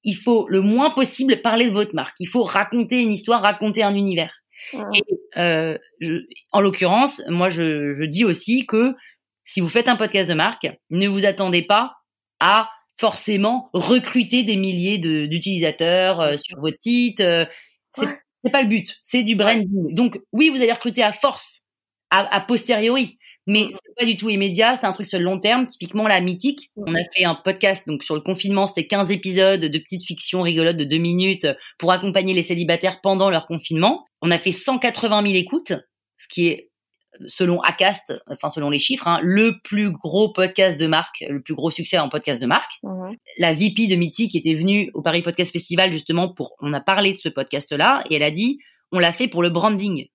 il faut le moins possible parler de votre marque. Il faut raconter une histoire, raconter un univers. Mmh. Et euh, en l'occurrence, moi, je, je, dis aussi que si vous faites un podcast de marque, ne vous attendez pas à forcément recruter des milliers d'utilisateurs euh, sur votre site. Euh, c'est pas le but, c'est du branding. Donc oui, vous allez recruter à force, à, posteriori, mais c'est pas du tout immédiat, c'est un truc sur le long terme. Typiquement, la mythique, on a fait un podcast donc sur le confinement, c'était 15 épisodes de petites fictions rigolotes de deux minutes pour accompagner les célibataires pendant leur confinement. On a fait 180 000 écoutes, ce qui est selon Acast, enfin selon les chiffres, hein, le plus gros podcast de marque, le plus gros succès en podcast de marque. La VP de Mythique était venue au Paris Podcast Festival justement pour, on a parlé de ce podcast-là et elle a dit, on l'a fait pour le branding.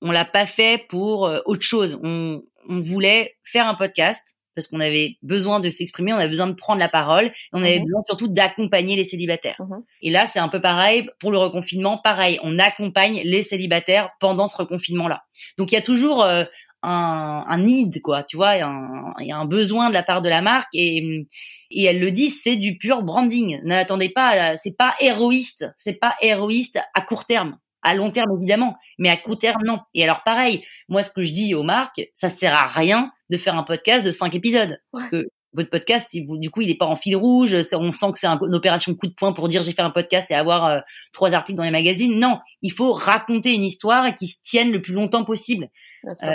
On l'a pas fait pour euh, autre chose. On, on voulait faire un podcast parce qu'on avait besoin de s'exprimer, on avait besoin de prendre la parole, et on avait mhm. besoin surtout d'accompagner les célibataires. Mhm. Et là, c'est un peu pareil pour le reconfinement. Pareil, on accompagne les célibataires pendant ce reconfinement-là. Donc il y a toujours euh, un, un, need, quoi. Tu vois, il y, a un besoin de la part de la marque et et elle le dit, c'est du pur branding. N'attendez pas, c'est pas héroïste, c'est pas héroïste à court terme. À long terme, évidemment, mais à court terme, non. Et alors, pareil, moi, ce que je dis aux marques, ça sert à rien de faire un podcast de cinq épisodes. Parce que votre podcast, du coup, il n'est pas en fil rouge. On sent que c'est une opération coup de poing pour dire j'ai fait un podcast et avoir euh, trois articles dans les magazines. Non, il faut raconter une histoire et qui se tienne le plus longtemps possible. Euh,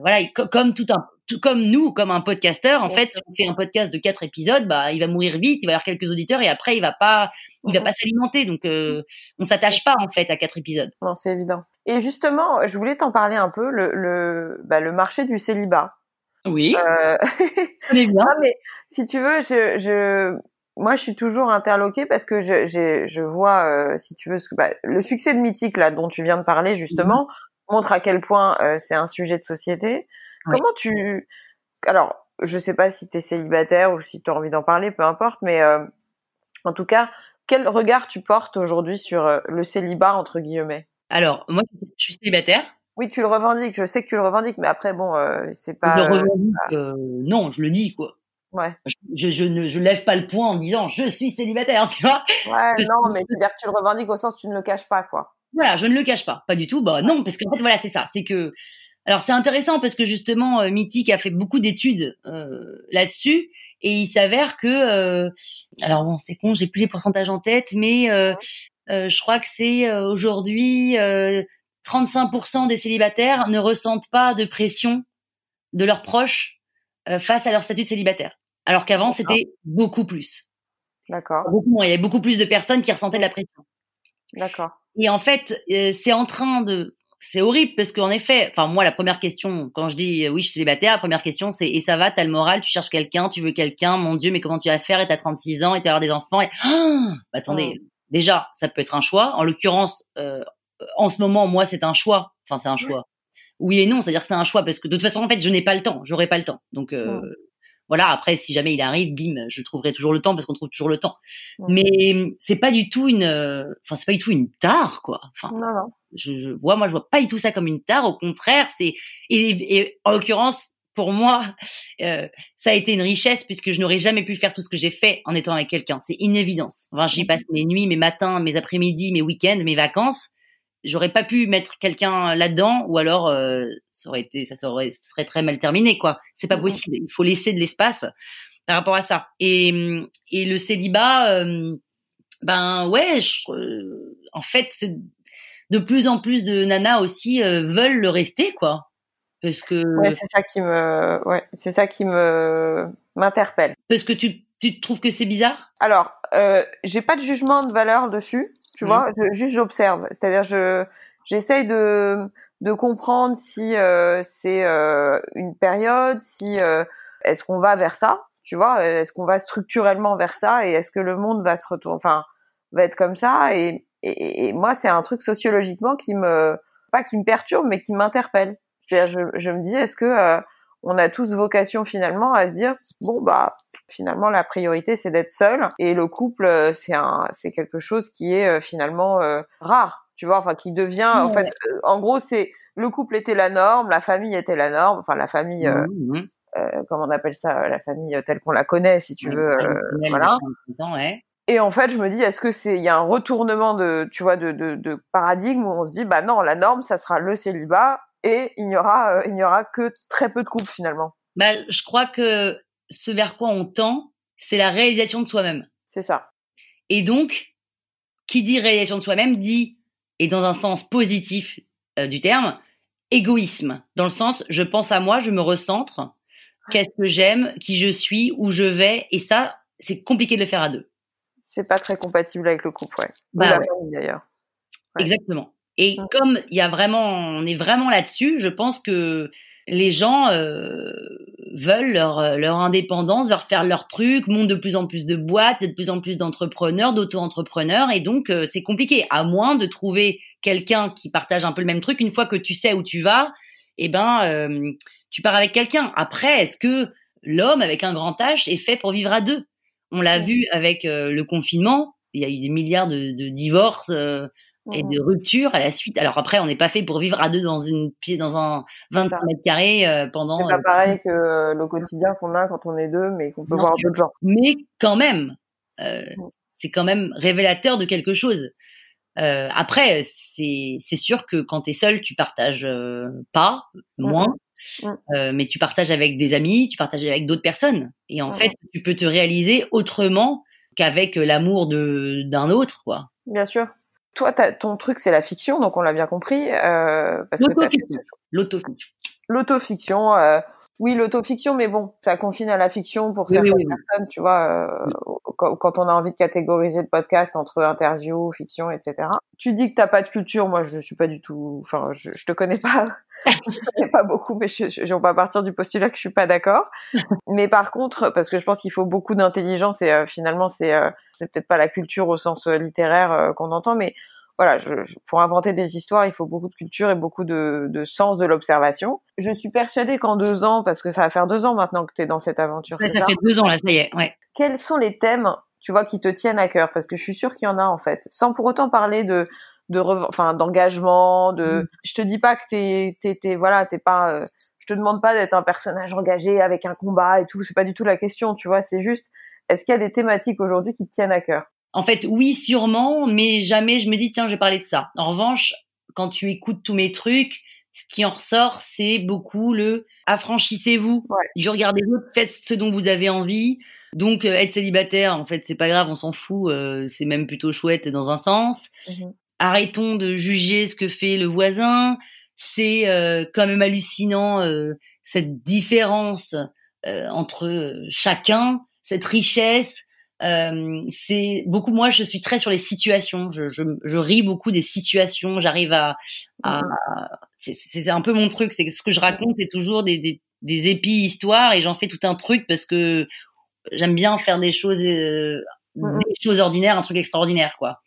voilà, comme tout un, comme nous, comme un podcasteur, en fait, si on fait un podcast de quatre épisodes, bah, il va mourir vite, il va y avoir quelques auditeurs et après, il va pas, il va pas s'alimenter. Donc, euh, on s'attache pas en fait à quatre épisodes. Non, c'est évident. Et justement, je voulais t'en parler un peu le le, bah, le marché du célibat. Oui. Euh... bien. mais si tu veux, je, je moi, je suis toujours interloquée parce que je, je vois, euh, si tu veux, ce bah, le succès de Mythique là dont tu viens de parler justement mhm. montre à quel point euh, c'est un sujet de société. Comment tu, alors, je sais pas si tu es célibataire ou si tu as envie d'en parler, peu importe, mais euh, en tout cas, quel regard tu portes aujourd'hui sur le célibat entre guillemets? Alors, moi, je suis célibataire. Oui, tu le revendiques. Je sais que tu le revendiques, mais après, bon, euh, c'est pas. Je le revendique. Euh, non, je le dis quoi. Ouais. Je, je, ne je lève pas le poing en disant je suis célibataire, tu vois. Ouais, non, mais tu veux dire que tu le revendiques au sens tu ne le caches pas, quoi. Voilà, je ne le cache pas, pas du tout. Bah non, parce qu'en fait, voilà, c'est ça. C'est que, alors c'est intéressant parce que justement, euh, Mythique a fait beaucoup d'études euh, là-dessus et il s'avère que, euh, alors bon, c'est con, j'ai plus les pourcentages en tête, mais je crois que c'est aujourd'hui 35% des célibataires ne ressentent pas de pression de leurs proches euh, face à leur statut de célibataire. Alors qu'avant, c'était beaucoup plus. D'accord. Beaucoup moins. Il y avait beaucoup plus de personnes qui ressentaient de la pression. D'accord. Et en fait, euh, c'est en train de, c'est horrible parce qu'en effet, enfin moi la première question quand je dis oui je suis célibataire, la première question c'est et ça va, t'as le moral, tu cherches quelqu'un, tu veux quelqu'un, mon Dieu mais comment tu vas faire? Et t'as 36 ans et tu vas avoir des enfants et bah, attendez mmh. déjà ça peut être un choix. En l'occurrence euh, en ce moment, moi, c'est un choix. Enfin, c'est un choix. Oui et non, c'est-à-dire que c'est un choix parce que de toute façon, en fait, je n'ai pas le temps. J'aurai pas le temps. Donc euh, voilà. Après, si jamais il arrive, bim, je trouverai toujours le temps parce qu'on trouve toujours le temps. Mais c'est pas du tout une. Enfin, c'est pas du tout une tare, quoi. Enfin, non, non. Je, je, vois, moi, je vois pas du tout ça comme une tare. Au contraire, c'est et, et, en l'occurrence, pour moi, euh, ça a été une richesse puisque je n'aurais jamais pu faire tout ce que j'ai fait en étant avec quelqu'un. C'est une évidence. Enfin, j'y passe mes nuits, mes matins, mes après-midi, mes week-ends, mes vacances j'aurais pas pu mettre quelqu'un là-dedans ou alors euh, ça aurait été ça serait, serait très mal terminé quoi c'est pas possible il faut laisser de l'espace par rapport à ça et et le célibat euh, ben ouais en fait c'est de plus en plus de nanas aussi veulent le rester quoi. Parce que ouais, c'est ça qui me ouais c'est ça qui me m'interpelle. Parce que tu tu trouves que c'est bizarre? Alors euh, j'ai pas de jugement de valeur dessus tu vois, je, juste j'observe. C'est-à-dire, je j'essaye de de comprendre si euh, c'est euh, une période, si euh, est-ce qu'on va vers ça, tu vois, est-ce qu'on va structurellement vers ça et est-ce que le monde va se retourner, enfin, va être comme ça et, et, et moi c'est un truc sociologiquement qui me pas qui me perturbe mais qui m'interpelle. Je, je me dis est-ce que on a tous vocation finalement à se dire bon bah finalement la priorité c'est d'être seul et le couple euh, c'est un c'est quelque chose qui est euh, finalement euh, rare tu vois enfin qui devient en fait en gros c'est le couple était la norme la famille était la norme enfin la famille mmh, mmh. comment on appelle ça la famille telle qu'on la connaît si tu veux voilà et en fait, je me dis, est-ce que c'est, il y a un retournement de, tu vois, de, de, de, paradigme où on se dit, bah non, la norme, ça sera le célibat et il n'y aura, euh, il n'y aura que très peu de couples finalement. Bah, je crois que ce vers quoi on tend, c'est la réalisation de soi-même. C'est ça. Et donc, qui dit réalisation de soi-même dit, et dans un sens positif euh, du terme, égoïsme, dans le sens, je pense à moi, je me recentre, qu'est-ce que j'aime, qui je suis, où je vais, et ça, c'est compliqué de le faire à deux. C'est pas très compatible avec le couple, ouais. Bah, d'ailleurs. Exactement. Et mmh. comme il y a vraiment, on est vraiment là-dessus, je pense que les gens euh, veulent leur, leur indépendance, leur faire leur truc, montent de plus en plus de boîtes, de plus en plus d'entrepreneurs, d'auto-entrepreneurs, et donc euh, c'est compliqué. À moins de trouver quelqu'un qui partage un peu le même truc, une fois que tu sais où tu vas, eh ben euh, tu pars avec quelqu'un. Après, est-ce que l'homme avec un grand H est fait pour vivre à deux? On l'a vu avec le confinement. Il y a eu des milliards de, de divorces et de rupture à la suite. Alors après, on n'est pas fait pour vivre à deux dans une pied dans un 25 mètres carrés euh, pendant. C'est pas euh, pareil que euh, le quotidien qu'on a quand on est deux, mais qu'on peut voir d'autres gens. Mais quand même, euh, c'est quand même révélateur de quelque chose. Euh, après, c'est c'est sûr que quand tu es seul, tu partages pas moins. Euh, mais tu partages avec des amis, tu partages avec d'autres personnes, et en fait, tu peux te réaliser autrement qu'avec l'amour d'un autre, quoi. Bien sûr toi, ton truc, c'est la fiction, donc on l'a bien compris. Euh, L'autofiction. L'autofiction. Euh, oui, l'autofiction, mais bon, ça confine à la fiction pour certaines personnes, tu vois, euh, quand, on a envie de catégoriser le podcast entre interview, fiction, etc. Tu dis que t'as pas de culture, moi je suis pas du tout, enfin, je, je te connais pas, je te connais pas beaucoup, mais je, je, on va partir du postulat que je suis pas d'accord. mais par contre, parce que je pense qu'il faut beaucoup d'intelligence et euh, finalement c'est euh, c'est peut-être pas la culture au sens littéraire qu'on entend, mais voilà, je, pour inventer des histoires, il faut beaucoup de culture et beaucoup de, de sens de l'observation. Je suis persuadée qu'en deux ans, parce que ça va faire deux ans maintenant que tu es dans cette aventure. ça, fait deux ans là, ça y est. Ouais. Quels sont les thèmes, tu vois, qui te tiennent à cœur? Parce que je suis sûre qu'il y en a en fait, sans pour autant parler de de enfin d'engagement, de. Mm. Je te dis pas que t'es t'es t'es voilà, t'es pas. Euh, je te demande pas d'être un personnage engagé avec un combat et tout. C'est pas du tout la question, tu vois. C'est juste, est-ce qu'il y a des thématiques aujourd'hui qui te tiennent à cœur? En fait, oui, sûrement, mais jamais je me dis, tiens, je vais parler de ça. En revanche, quand tu écoutes tous mes trucs, ce qui en ressort, c'est beaucoup le affranchissez-vous. Ouais. Je regarde les autres, faites ce dont vous avez envie. Donc, euh, être célibataire, en fait, c'est pas grave, on s'en fout. Euh, c'est même plutôt chouette dans un sens. Mhm. Arrêtons de juger ce que fait le voisin. C'est euh, quand même hallucinant cette différence entre chacun, cette richesse euh, c'est beaucoup moi je suis très sur les situations. Je, je, je ris beaucoup des situations. J'arrive à, à c'est un peu mon truc. C'est ce que je raconte c'est toujours des, des, des épis histoires et j'en fais tout un truc parce que j'aime bien faire des choses euh, des choses ordinaires un truc extraordinaire quoi.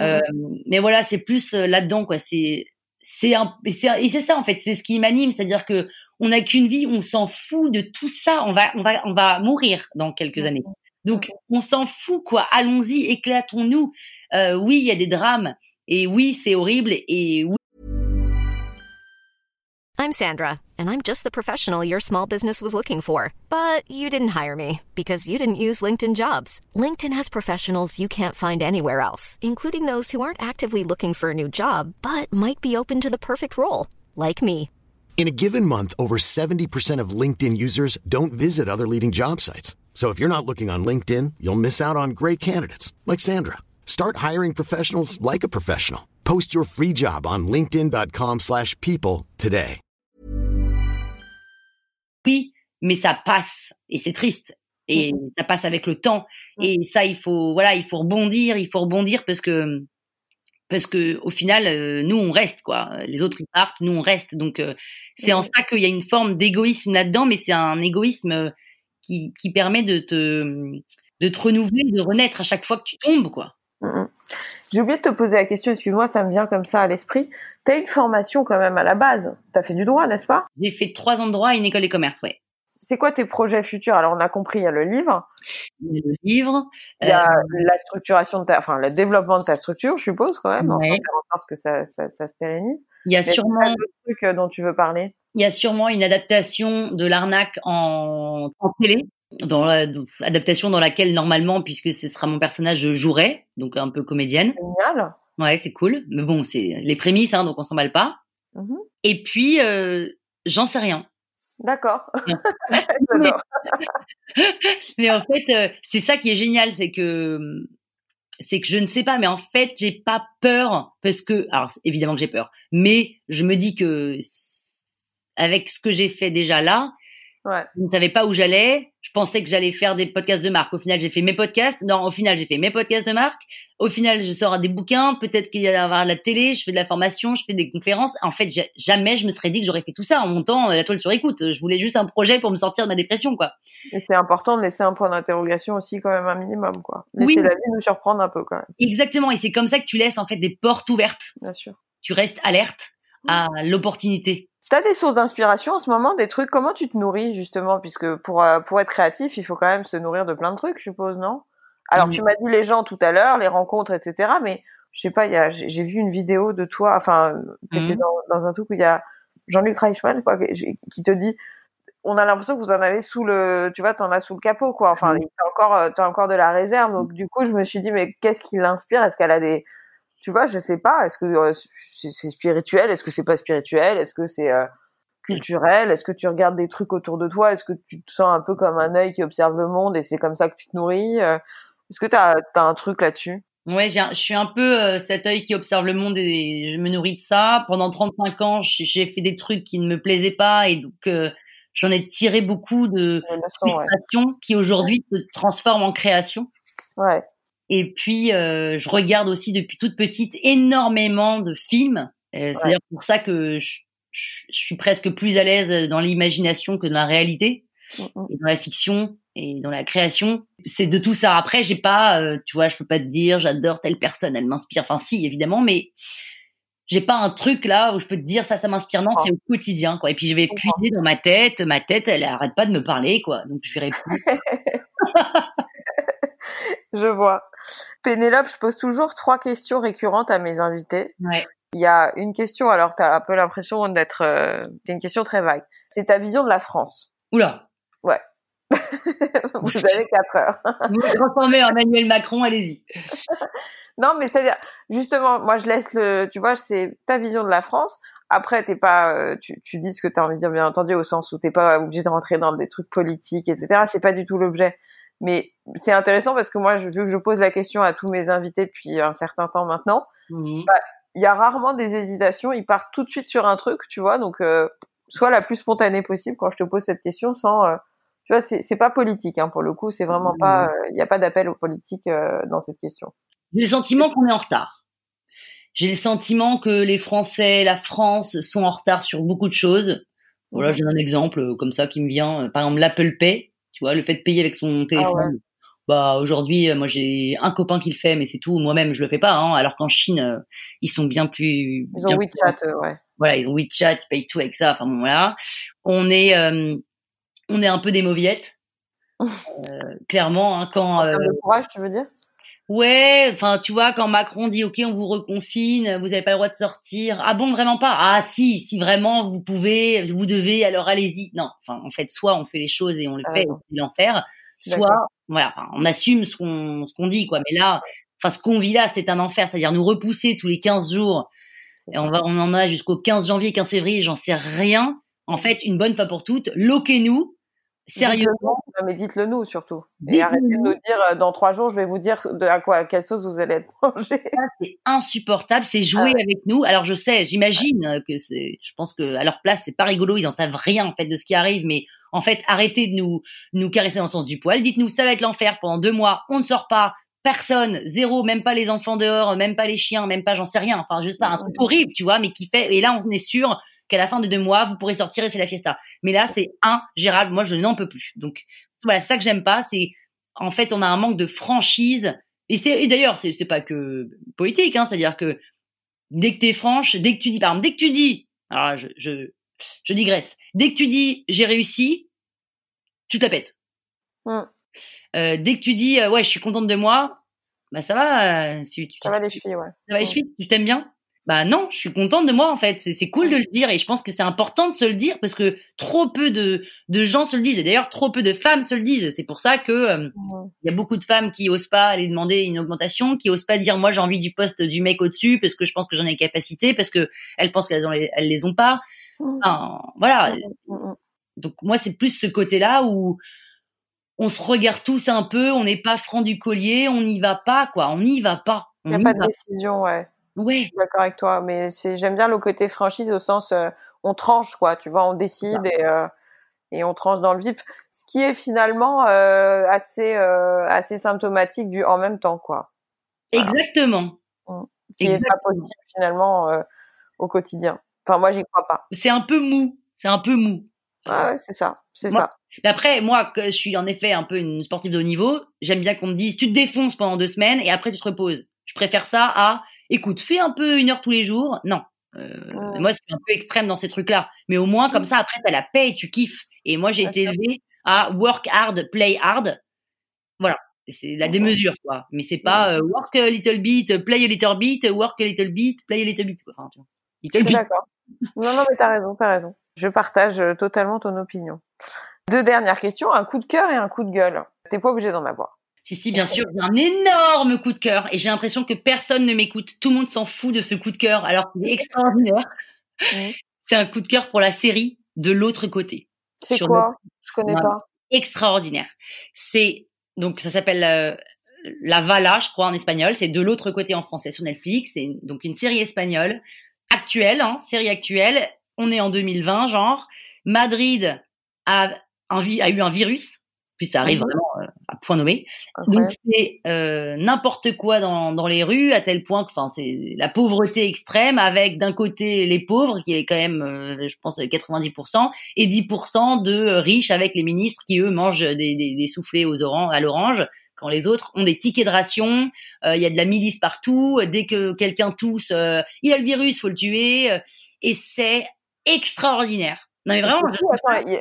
Euh, mais voilà c'est plus là dedans quoi. C'est c'est et c'est ça en fait. C'est ce qui m'anime. C'est à dire que on n'a qu'une vie on s'en fout de tout ça. On va on va on va mourir dans quelques années donc, on s'en fout, quoi. Allons-y, éclatons-nous. Euh, oui, il y a des drames. Et oui, c'est horrible. Et oui. I'm Sandra, and I'm just the professional your small business was looking for. But you didn't hire me because you didn't use LinkedIn jobs. LinkedIn has professionals you can't find anywhere else, including those who aren't actively looking for a new job, but might be open to the perfect role, like me. In a given month, over 70% of LinkedIn users don't visit other leading job sites. So if you're not looking on LinkedIn, you'll miss out on great candidates like Sandra. Start hiring professionals like a professional. Post your free job on linkedin.com/people today. Oui, mais ça passe. Et c'est triste. Et ça passe avec le temps. Et ça il faut voilà, il faut rebondir, il faut rebondir parce que parce que au final euh, nous on reste quoi. Les autres ils partent nous on reste. Donc euh, c'est en ça qu'il y a une forme d'égoïsme là-dedans mais c'est un égoïsme euh, qui, qui permet de te, de te renouveler, de renaître à chaque fois que tu tombes, quoi. Mm, mm. J'ai oublié de te poser la question, excuse-moi, ça me vient comme ça à l'esprit. Tu as une formation quand même à la base. Tu as fait du droit, n'est-ce pas? J'ai fait trois ans de droit et une école de commerce, ouais. C'est quoi tes projets futurs? Alors, on a compris, il y a le livre. Il y a le livre. Il y a euh, la structuration de ta, enfin, le développement de ta structure, je suppose, quand même. Ouais. faire en sorte que ça, ça, ça se pérennise. Il y a sûrement. d'autres trucs euh, dont tu veux parler? Il y a sûrement une adaptation de l'arnaque en, en télé, dans l'adaptation dans laquelle normalement, puisque ce sera mon personnage, je jouerai, donc un peu comédienne. Génial. Ouais, c'est cool. Mais bon, c'est les prémices, hein, donc on s'emballe pas. Mm-hmm. Et puis, euh, j'en sais rien. D'accord. mais, mais, en fait, euh, c'est ça qui est génial, c'est que c'est que je ne sais pas, mais en fait, j'ai pas peur parce que, alors évidemment que j'ai peur, mais je me dis que avec ce que j'ai fait déjà là. Ouais. Je ne savais pas où j'allais. Je pensais que j'allais faire des podcasts de marque. Au final, j'ai fait mes podcasts. Non, au final, j'ai fait mes podcasts de marque. Au final, je sors des bouquins. Peut-être qu'il y a avoir la télé. Je fais de la formation. Je fais des conférences. En fait, jamais je me serais dit que j'aurais fait tout ça en montant euh, la toile sur écoute. Je voulais juste un projet pour me sortir de ma dépression, quoi. Et c'est important de laisser un point d'interrogation aussi, quand même, un minimum, quoi. Laisser oui. la vie nous surprendre un peu, quand même. Exactement. Et c'est comme ça que tu laisses, en fait, des portes ouvertes. Bien sûr. Tu restes alerte à l'opportunité. T'as des sources d'inspiration en ce moment, des trucs. Comment tu te nourris justement, puisque pour euh, pour être créatif, il faut quand même se nourrir de plein de trucs, je suppose, non? Alors tu m'as dit les gens tout à l'heure, les rencontres, etc. Mais je sais pas, il y a j'ai vu une vidéo de toi, enfin, t'étais dans, dans un truc où il y a Jean-Luc Reichmann quoi, qui te dit on a l'impression que vous en avez sous le, tu vois, t'en as sous le capot, quoi. Enfin, t'as encore, t'as encore de la réserve. Donc, du coup, je me suis dit, mais qu'est-ce qui l'inspire? Est-ce qu'elle a des, tu vois, je sais pas. Est-ce que euh, c'est spirituel Est-ce que c'est pas spirituel Est-ce que c'est euh, culturel Est-ce que tu regardes des trucs autour de toi Est-ce que tu te sens un peu comme un œil qui observe le monde et c'est comme ça que tu te nourris euh? Est-ce que tu as, un truc là-dessus? Ouais, je suis un peu cet œil qui observe le monde et je me nourris de ça. Pendant 35 ans, j'ai fait des trucs qui ne me plaisaient pas et donc j'en ai tiré beaucoup de frustrations qui aujourd'hui se transforment en création. Ouais. Et puis, euh, je regarde aussi depuis toute petite énormément de films. Euh, C'est d'ailleurs pour ça que je, je, suis presque plus à l'aise dans l'imagination que dans la réalité, mm -hmm. et dans la fiction et dans la création. C'est de tout ça. Après, j'ai pas, euh, tu vois, je peux pas te dire, j'adore telle personne, elle m'inspire. Enfin, si, évidemment, mais j'ai pas un truc là où je peux te dire ça, ça m'inspire. Non, oh. c'est au quotidien, quoi. Et puis je vais puiser dans ma tête. Ma tête, elle arrête pas de me parler, quoi. Donc je vais répondre. je vois. Pénélope, je pose toujours trois questions récurrentes à mes invités. Ouais. Il y a une question, alors tu as un peu l'impression d'être... Euh, c'est une question très vague. C'est ta vision de la France. Oula. Ouais. Vous avez quatre heures. Vous transformez en Emmanuel Macron, allez-y. non, mais c'est-à-dire, justement, moi je laisse le... Tu vois, c'est ta vision de la France. Après, t'es pas, euh, tu, tu dis ce que tu as envie de dire, bien entendu, au sens où t'es pas obligé de rentrer dans des trucs politiques, etc. C'est pas du tout l'objet. Mais c'est intéressant parce que moi, vu que je pose la question à tous mes invités depuis un certain temps maintenant, mmh. bah, il y a rarement des hésitations. Ils partent tout de suite sur un truc, tu vois. Donc, euh, soit la plus spontanée possible quand je te pose cette question, sans, euh, tu vois, c'est pas politique hein, pour le coup. C'est vraiment Mmh. pas, il n'y a pas d'appel aux politiques euh, dans cette question. J'ai le sentiment qu'on est en retard. J'ai le sentiment que les Français, la France sont en retard sur beaucoup de choses. Voilà, j'ai un exemple euh, comme ça qui me vient. Par exemple, l'Apple Pay. Tu vois, le fait de payer avec son téléphone. Ah ouais. Bah aujourd'hui, moi j'ai un copain qui le fait, mais c'est tout. Moi-même, je le fais pas. Hein, alors qu'en Chine, euh, ils sont bien plus. Ils ont WeChat, euh, ouais. Voilà, ils ont WeChat, ils payent tout avec ça. Enfin bon, voilà. On est, euh, on est un peu des mauviettes. Euh, clairement, hein, quand. En de courage, tu veux dire? Ouais, enfin, tu vois, quand Macron dit OK, on vous reconfine, vous n'avez pas le droit de sortir. Ah bon, vraiment pas? Ah si, si vraiment vous pouvez, vous devez, alors allez-y. Non, enfin, en fait, soit on fait les choses et on le Ah, fait, on l'enfer, soit, voilà, on assume ce qu'on ce qu'on dit, quoi. Mais là, enfin, ce qu'on vit là, c'est un enfer, c'est-à-dire nous repousser tous les 15 jours. Et on va, on en a jusqu'au 15 janvier, 15 février, j'en sais rien. En fait, une bonne fois pour toutes, loquez-nous, sérieusement. Mais dites-le nous surtout. Et arrêtez de nous. dire euh, dans trois jours, je vais vous dire de à quoi, à quelle sauce vous allez être mangé. C'est insupportable, c'est jouer Ah avec nous. Alors je sais, j'imagine que c'est, je pense que à leur place c'est pas rigolo, ils en savent rien en fait de ce qui arrive, mais en fait arrêtez de nous nous caresser dans le sens du poil. Dites-nous ça va être l'enfer pendant deux mois, on ne sort pas, personne, zéro, même pas les enfants dehors, même pas les chiens, même pas j'en sais rien. Enfin juste pas un truc horrible, tu vois, mais qui fait. Et là on est sûr qu'à la fin des deux mois vous pourrez sortir et c'est la fiesta. Mais là c'est ingérable. Moi je n'en peux plus. Donc voilà, ça que j'aime pas, c'est en fait on a un manque de franchise. Et c'est et d'ailleurs c'est pas que politique, hein, c'est-à-dire que dès que t'es franche, dès que tu dis, par exemple, dès que tu dis, alors là, je, je, je digresse, dès que tu dis j'ai réussi, tu te la pètes. Mm. Euh, dès que tu dis euh, ouais je suis contente de moi, bah ça va, euh, si tu, Ça va les chevilles, ouais. ça va les chevilles, tu t'aimes bien Bah non, je suis contente de moi en fait. C'est cool de le dire et je pense que c'est important de se le dire parce que trop peu de, de gens se le disent et d'ailleurs trop peu de femmes se le disent. C'est pour ça que euh, il y a beaucoup de femmes qui osent pas aller demander une augmentation, qui osent pas dire moi j'ai envie du poste du mec au-dessus parce que je pense que j'en ai les capacités, parce que elles pensent qu'elles ont les, elles les ont pas. Enfin, voilà. Donc moi c'est plus ce côté-là où on se regarde tous un peu, on n'est pas franc du collier, on n'y va pas quoi, on n'y va pas. Il n'y a pas de décision, ouais. Je Ouais. suis d'accord avec toi, mais j'aime bien le côté franchise au sens euh, on tranche quoi, tu vois, on décide et et on tranche dans le vif, ce qui est finalement assez assez symptomatique du en même temps quoi. Exactement. Mmh. Qui n'est pas possible finalement au quotidien. Enfin moi j'y crois pas. C'est un peu mou, c'est un peu mou. Ah ouais, c'est ça, c'est ça. Après, moi, je suis en effet un peu une sportive de haut niveau, j'aime bien qu'on me dise tu te défonces pendant deux semaines et après tu te reposes. Je préfère ça à écoute, fais un peu une heure tous les jours. Non. Euh, Moi, c'est un peu extrême dans ces trucs-là. Mais au moins, comme ça, après, t'as la paix et tu kiffes. Et moi, j'ai été élevée à work hard, play hard. Voilà. C'est la démesure, quoi. Mais c'est pas euh, work a little bit, play a little bit, work a little bit, play a little bit. Enfin, tu vois. D'accord. Non, non, mais t'as raison, t'as raison. Je partage euh, totalement ton opinion. Deux dernières questions, un coup de cœur et un coup de gueule. T'es pas obligé d'en avoir. Si, si, bien sûr, j'ai un énorme coup de cœur et j'ai l'impression que personne ne m'écoute. Tout le monde s'en fout de ce coup de cœur alors qu'il est extraordinaire. C'est un coup de cœur pour la série de l'autre côté. C'est quoi? Je connais pas. Extraordinaire. C'est donc ça s'appelle euh, La Vala, je crois en espagnol. C'est de l'autre côté en français sur Netflix. C'est donc une série espagnole actuelle, hein, série actuelle. On est en 2020, genre. Madrid a, a eu un virus puis ça arrive mhm. vraiment euh, point nommé. Donc c'est euh, n'importe quoi dans, dans les rues à tel point que, enfin, c'est la pauvreté extrême avec d'un côté les pauvres qui est quand même, euh, je pense, 90% et 10% de riches avec les ministres qui eux mangent des, des, des soufflets aux oranges, à l'orange quand les autres ont des tickets de ration, il y a de la milice partout, dès que quelqu'un tousse, il a le virus, faut le tuer, et c'est extraordinaire. Non mais vraiment.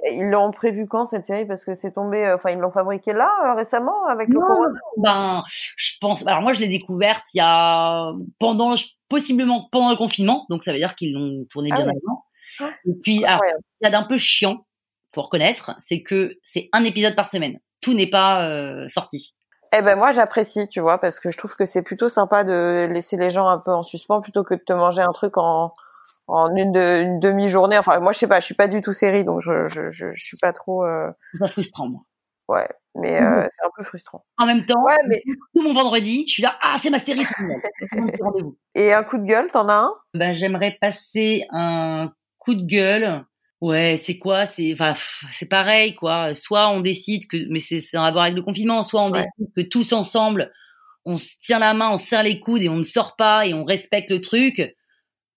ils l'ont prévu quand cette série? Parce que c'est tombé. Euh, enfin, ils l'ont fabriqué là euh, récemment avec le corona? Ben, je pense. Alors moi, je l'ai découverte il y a pendant possiblement pendant le confinement, donc ça veut dire qu'ils l'ont tourné ah bien avant. Ah, Et puis, il y a d'un peu chiant, pour reconnaître, c'est que c'est un épisode par semaine. Tout n'est pas euh, sorti. Eh ben moi j'apprécie, tu vois, parce que je trouve que c'est plutôt sympa de laisser les gens un peu en suspens plutôt que de te manger un truc en en une, une demi-journée. Enfin, moi, je sais pas, je suis pas du tout série, donc je, je, je, je suis pas trop. Euh... C'est frustrant, moi. Ouais, mais euh, c'est un peu frustrant. En même temps, ouais, mais... tout mon vendredi, je suis là, ah, c'est ma série, Et un coup de gueule, t'en as un? Ben, j'aimerais passer un coup de gueule. Ouais, c'est quoi? C'est, enfin, c'est pareil, quoi. Soit on décide que, mais c'est en rapport avec le confinement. Soit on décide que tous ensemble, on se tient la main, on serre les coudes et on ne sort pas et on respecte le truc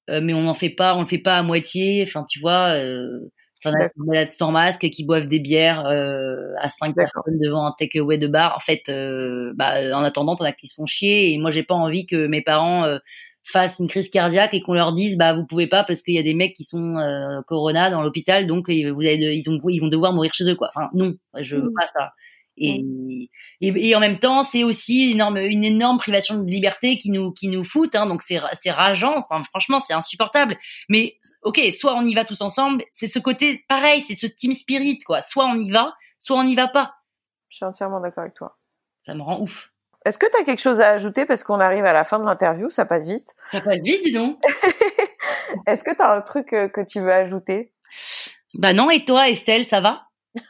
mais on n'en fait pas, on le fait pas à moitié. Enfin, tu vois, euh, t'en as qui sans masque et qui boivent des bières euh, à cinq personnes devant un takeaway de bar. En fait, euh, bah, en attendant, t'en as qui se font chier. Et moi, j'ai pas envie que mes parents euh, fassent une crise cardiaque et qu'on leur dise, bah, vous pouvez pas parce qu'il y a des mecs qui sont corona dans l'hôpital, donc vous avez ils, ont, ils vont devoir mourir chez eux, quoi. Enfin, non, je veux mmh. pas ça. Et, mmh. et, et, en même temps, c'est aussi une énorme, une énorme privation de liberté qui nous, qui nous fout. Hein, donc c'est, c'est rageant. Enfin, franchement, c'est insupportable. Mais ok, soit on y va tous ensemble. C'est ce côté pareil, c'est ce team spirit quoi. Soit on y va, soit on n'y va pas. Je suis entièrement d'accord avec toi. Ça me rend ouf. Est-ce que tu as quelque chose à ajouter? Parce qu'on arrive à la fin de l'interview, ça passe vite. Ça passe vite, dis donc. Est-ce que tu as un truc euh, que tu veux ajouter? Bah non, et toi Estelle, ça va?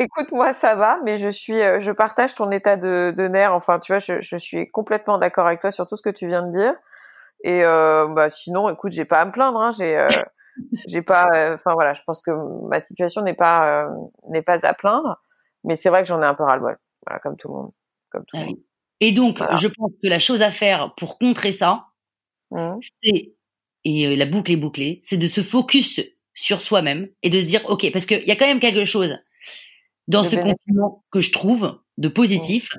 Écoute, moi ça va, mais je suis, euh, je partage ton état de, de nerf. Enfin, tu vois, je, je suis complètement d'accord avec toi sur tout ce que tu viens de dire. Et euh, bah sinon, écoute, j'ai pas à me plaindre. Hein, j'ai, euh, j'ai pas. Euh, enfin voilà, je pense que ma situation n'est pas n'est pas à plaindre, mais c'est vrai que j'en ai un peu ras-le-bol. Voilà, comme tout le monde, comme tout le ah monde. Et donc, je pense que la chose à faire pour contrer ça, mmh. c'est et la boucle est bouclée, c'est de se focus sur soi-même et de se dire, ok, parce qu'il y a quand même quelque chose dans ce confinement que je trouve de positif.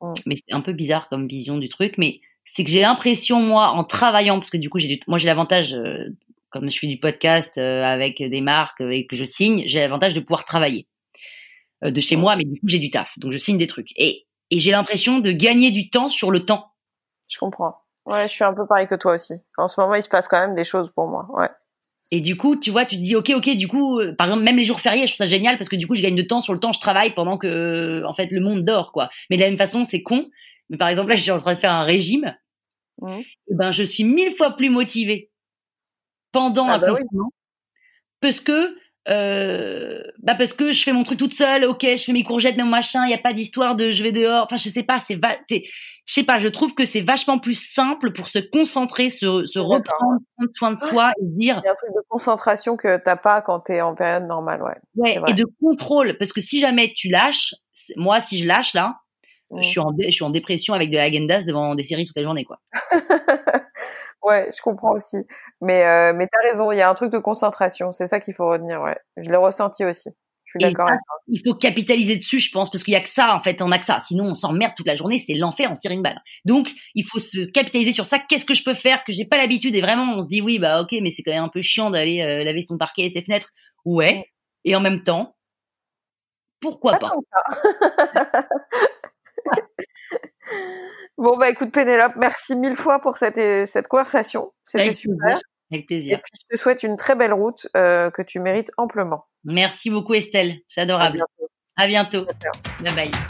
Mmh. Mmh. Mais c'est un peu bizarre comme vision du truc, mais c'est que j'ai l'impression moi en travaillant parce que du coup j'ai moi j'ai l'avantage euh, comme je fais du podcast euh, avec des marques et que je signe, j'ai l'avantage de pouvoir travailler euh, de chez mmh. moi, mais du coup j'ai du taf, donc je signe des trucs et et j'ai l'impression de gagner du temps sur le temps. Je comprends. Ouais, je suis un peu pareil que toi aussi. En ce moment, il se passe quand même des choses pour moi. Ouais. Et du coup, tu vois, tu te dis, ok, ok, du coup, euh, par exemple, même les jours fériés, je trouve ça génial parce que du coup, je gagne de temps sur le temps, je travaille pendant que, en fait, le monde dort, quoi. Mais de la même façon, c'est con. Mais par exemple, là, je suis en train de faire un régime. Mmh. Et ben, je suis mille fois plus motivée pendant ah un bah confinement parce que euh, bah parce que je fais mon truc toute seule, ok, je fais mes courgettes, mes machins, il n'y a pas d'histoire de je vais dehors. Enfin, je sais pas, c'est va, je sais pas, je trouve que c'est vachement plus simple pour se concentrer, se, se reprendre, prendre soin de soi et dire. Il y a un truc de concentration que t'as pas quand t'es en période normale, ouais. Ouais, et de contrôle, parce que si jamais tu lâches, moi si je lâche là, je Mm. suis en je suis en dépression avec de la Agendas devant des séries toute la journée quoi. ouais, je comprends aussi. Mais euh, mais t'as raison, il y a un truc de concentration, c'est ça qu'il faut retenir, ouais. Je l'ai ressenti aussi. Je suis d'accord il faut capitaliser dessus, je pense, parce qu'il y a que ça, en fait, on a que ça. Sinon, on s'emmerde toute la journée, c'est l'enfer, on se tire une balle. Donc, il faut se capitaliser sur ça. Qu'est-ce que je peux faire que j'ai pas l'habitude? Et vraiment, on se dit oui, bah ok, mais c'est quand même un peu chiant d'aller euh, laver son parquet et ses fenêtres. Ouais. Et en même temps, pourquoi pas? bon bah écoute Pénélope, merci mille fois pour cette cette conversation, c'était Avec super. plaisir. Avec Et plaisir. puis je te souhaite une très belle route euh, que tu mérites amplement. Merci beaucoup, Estelle. C'est À adorable. bientôt. À bientôt. Bye bye.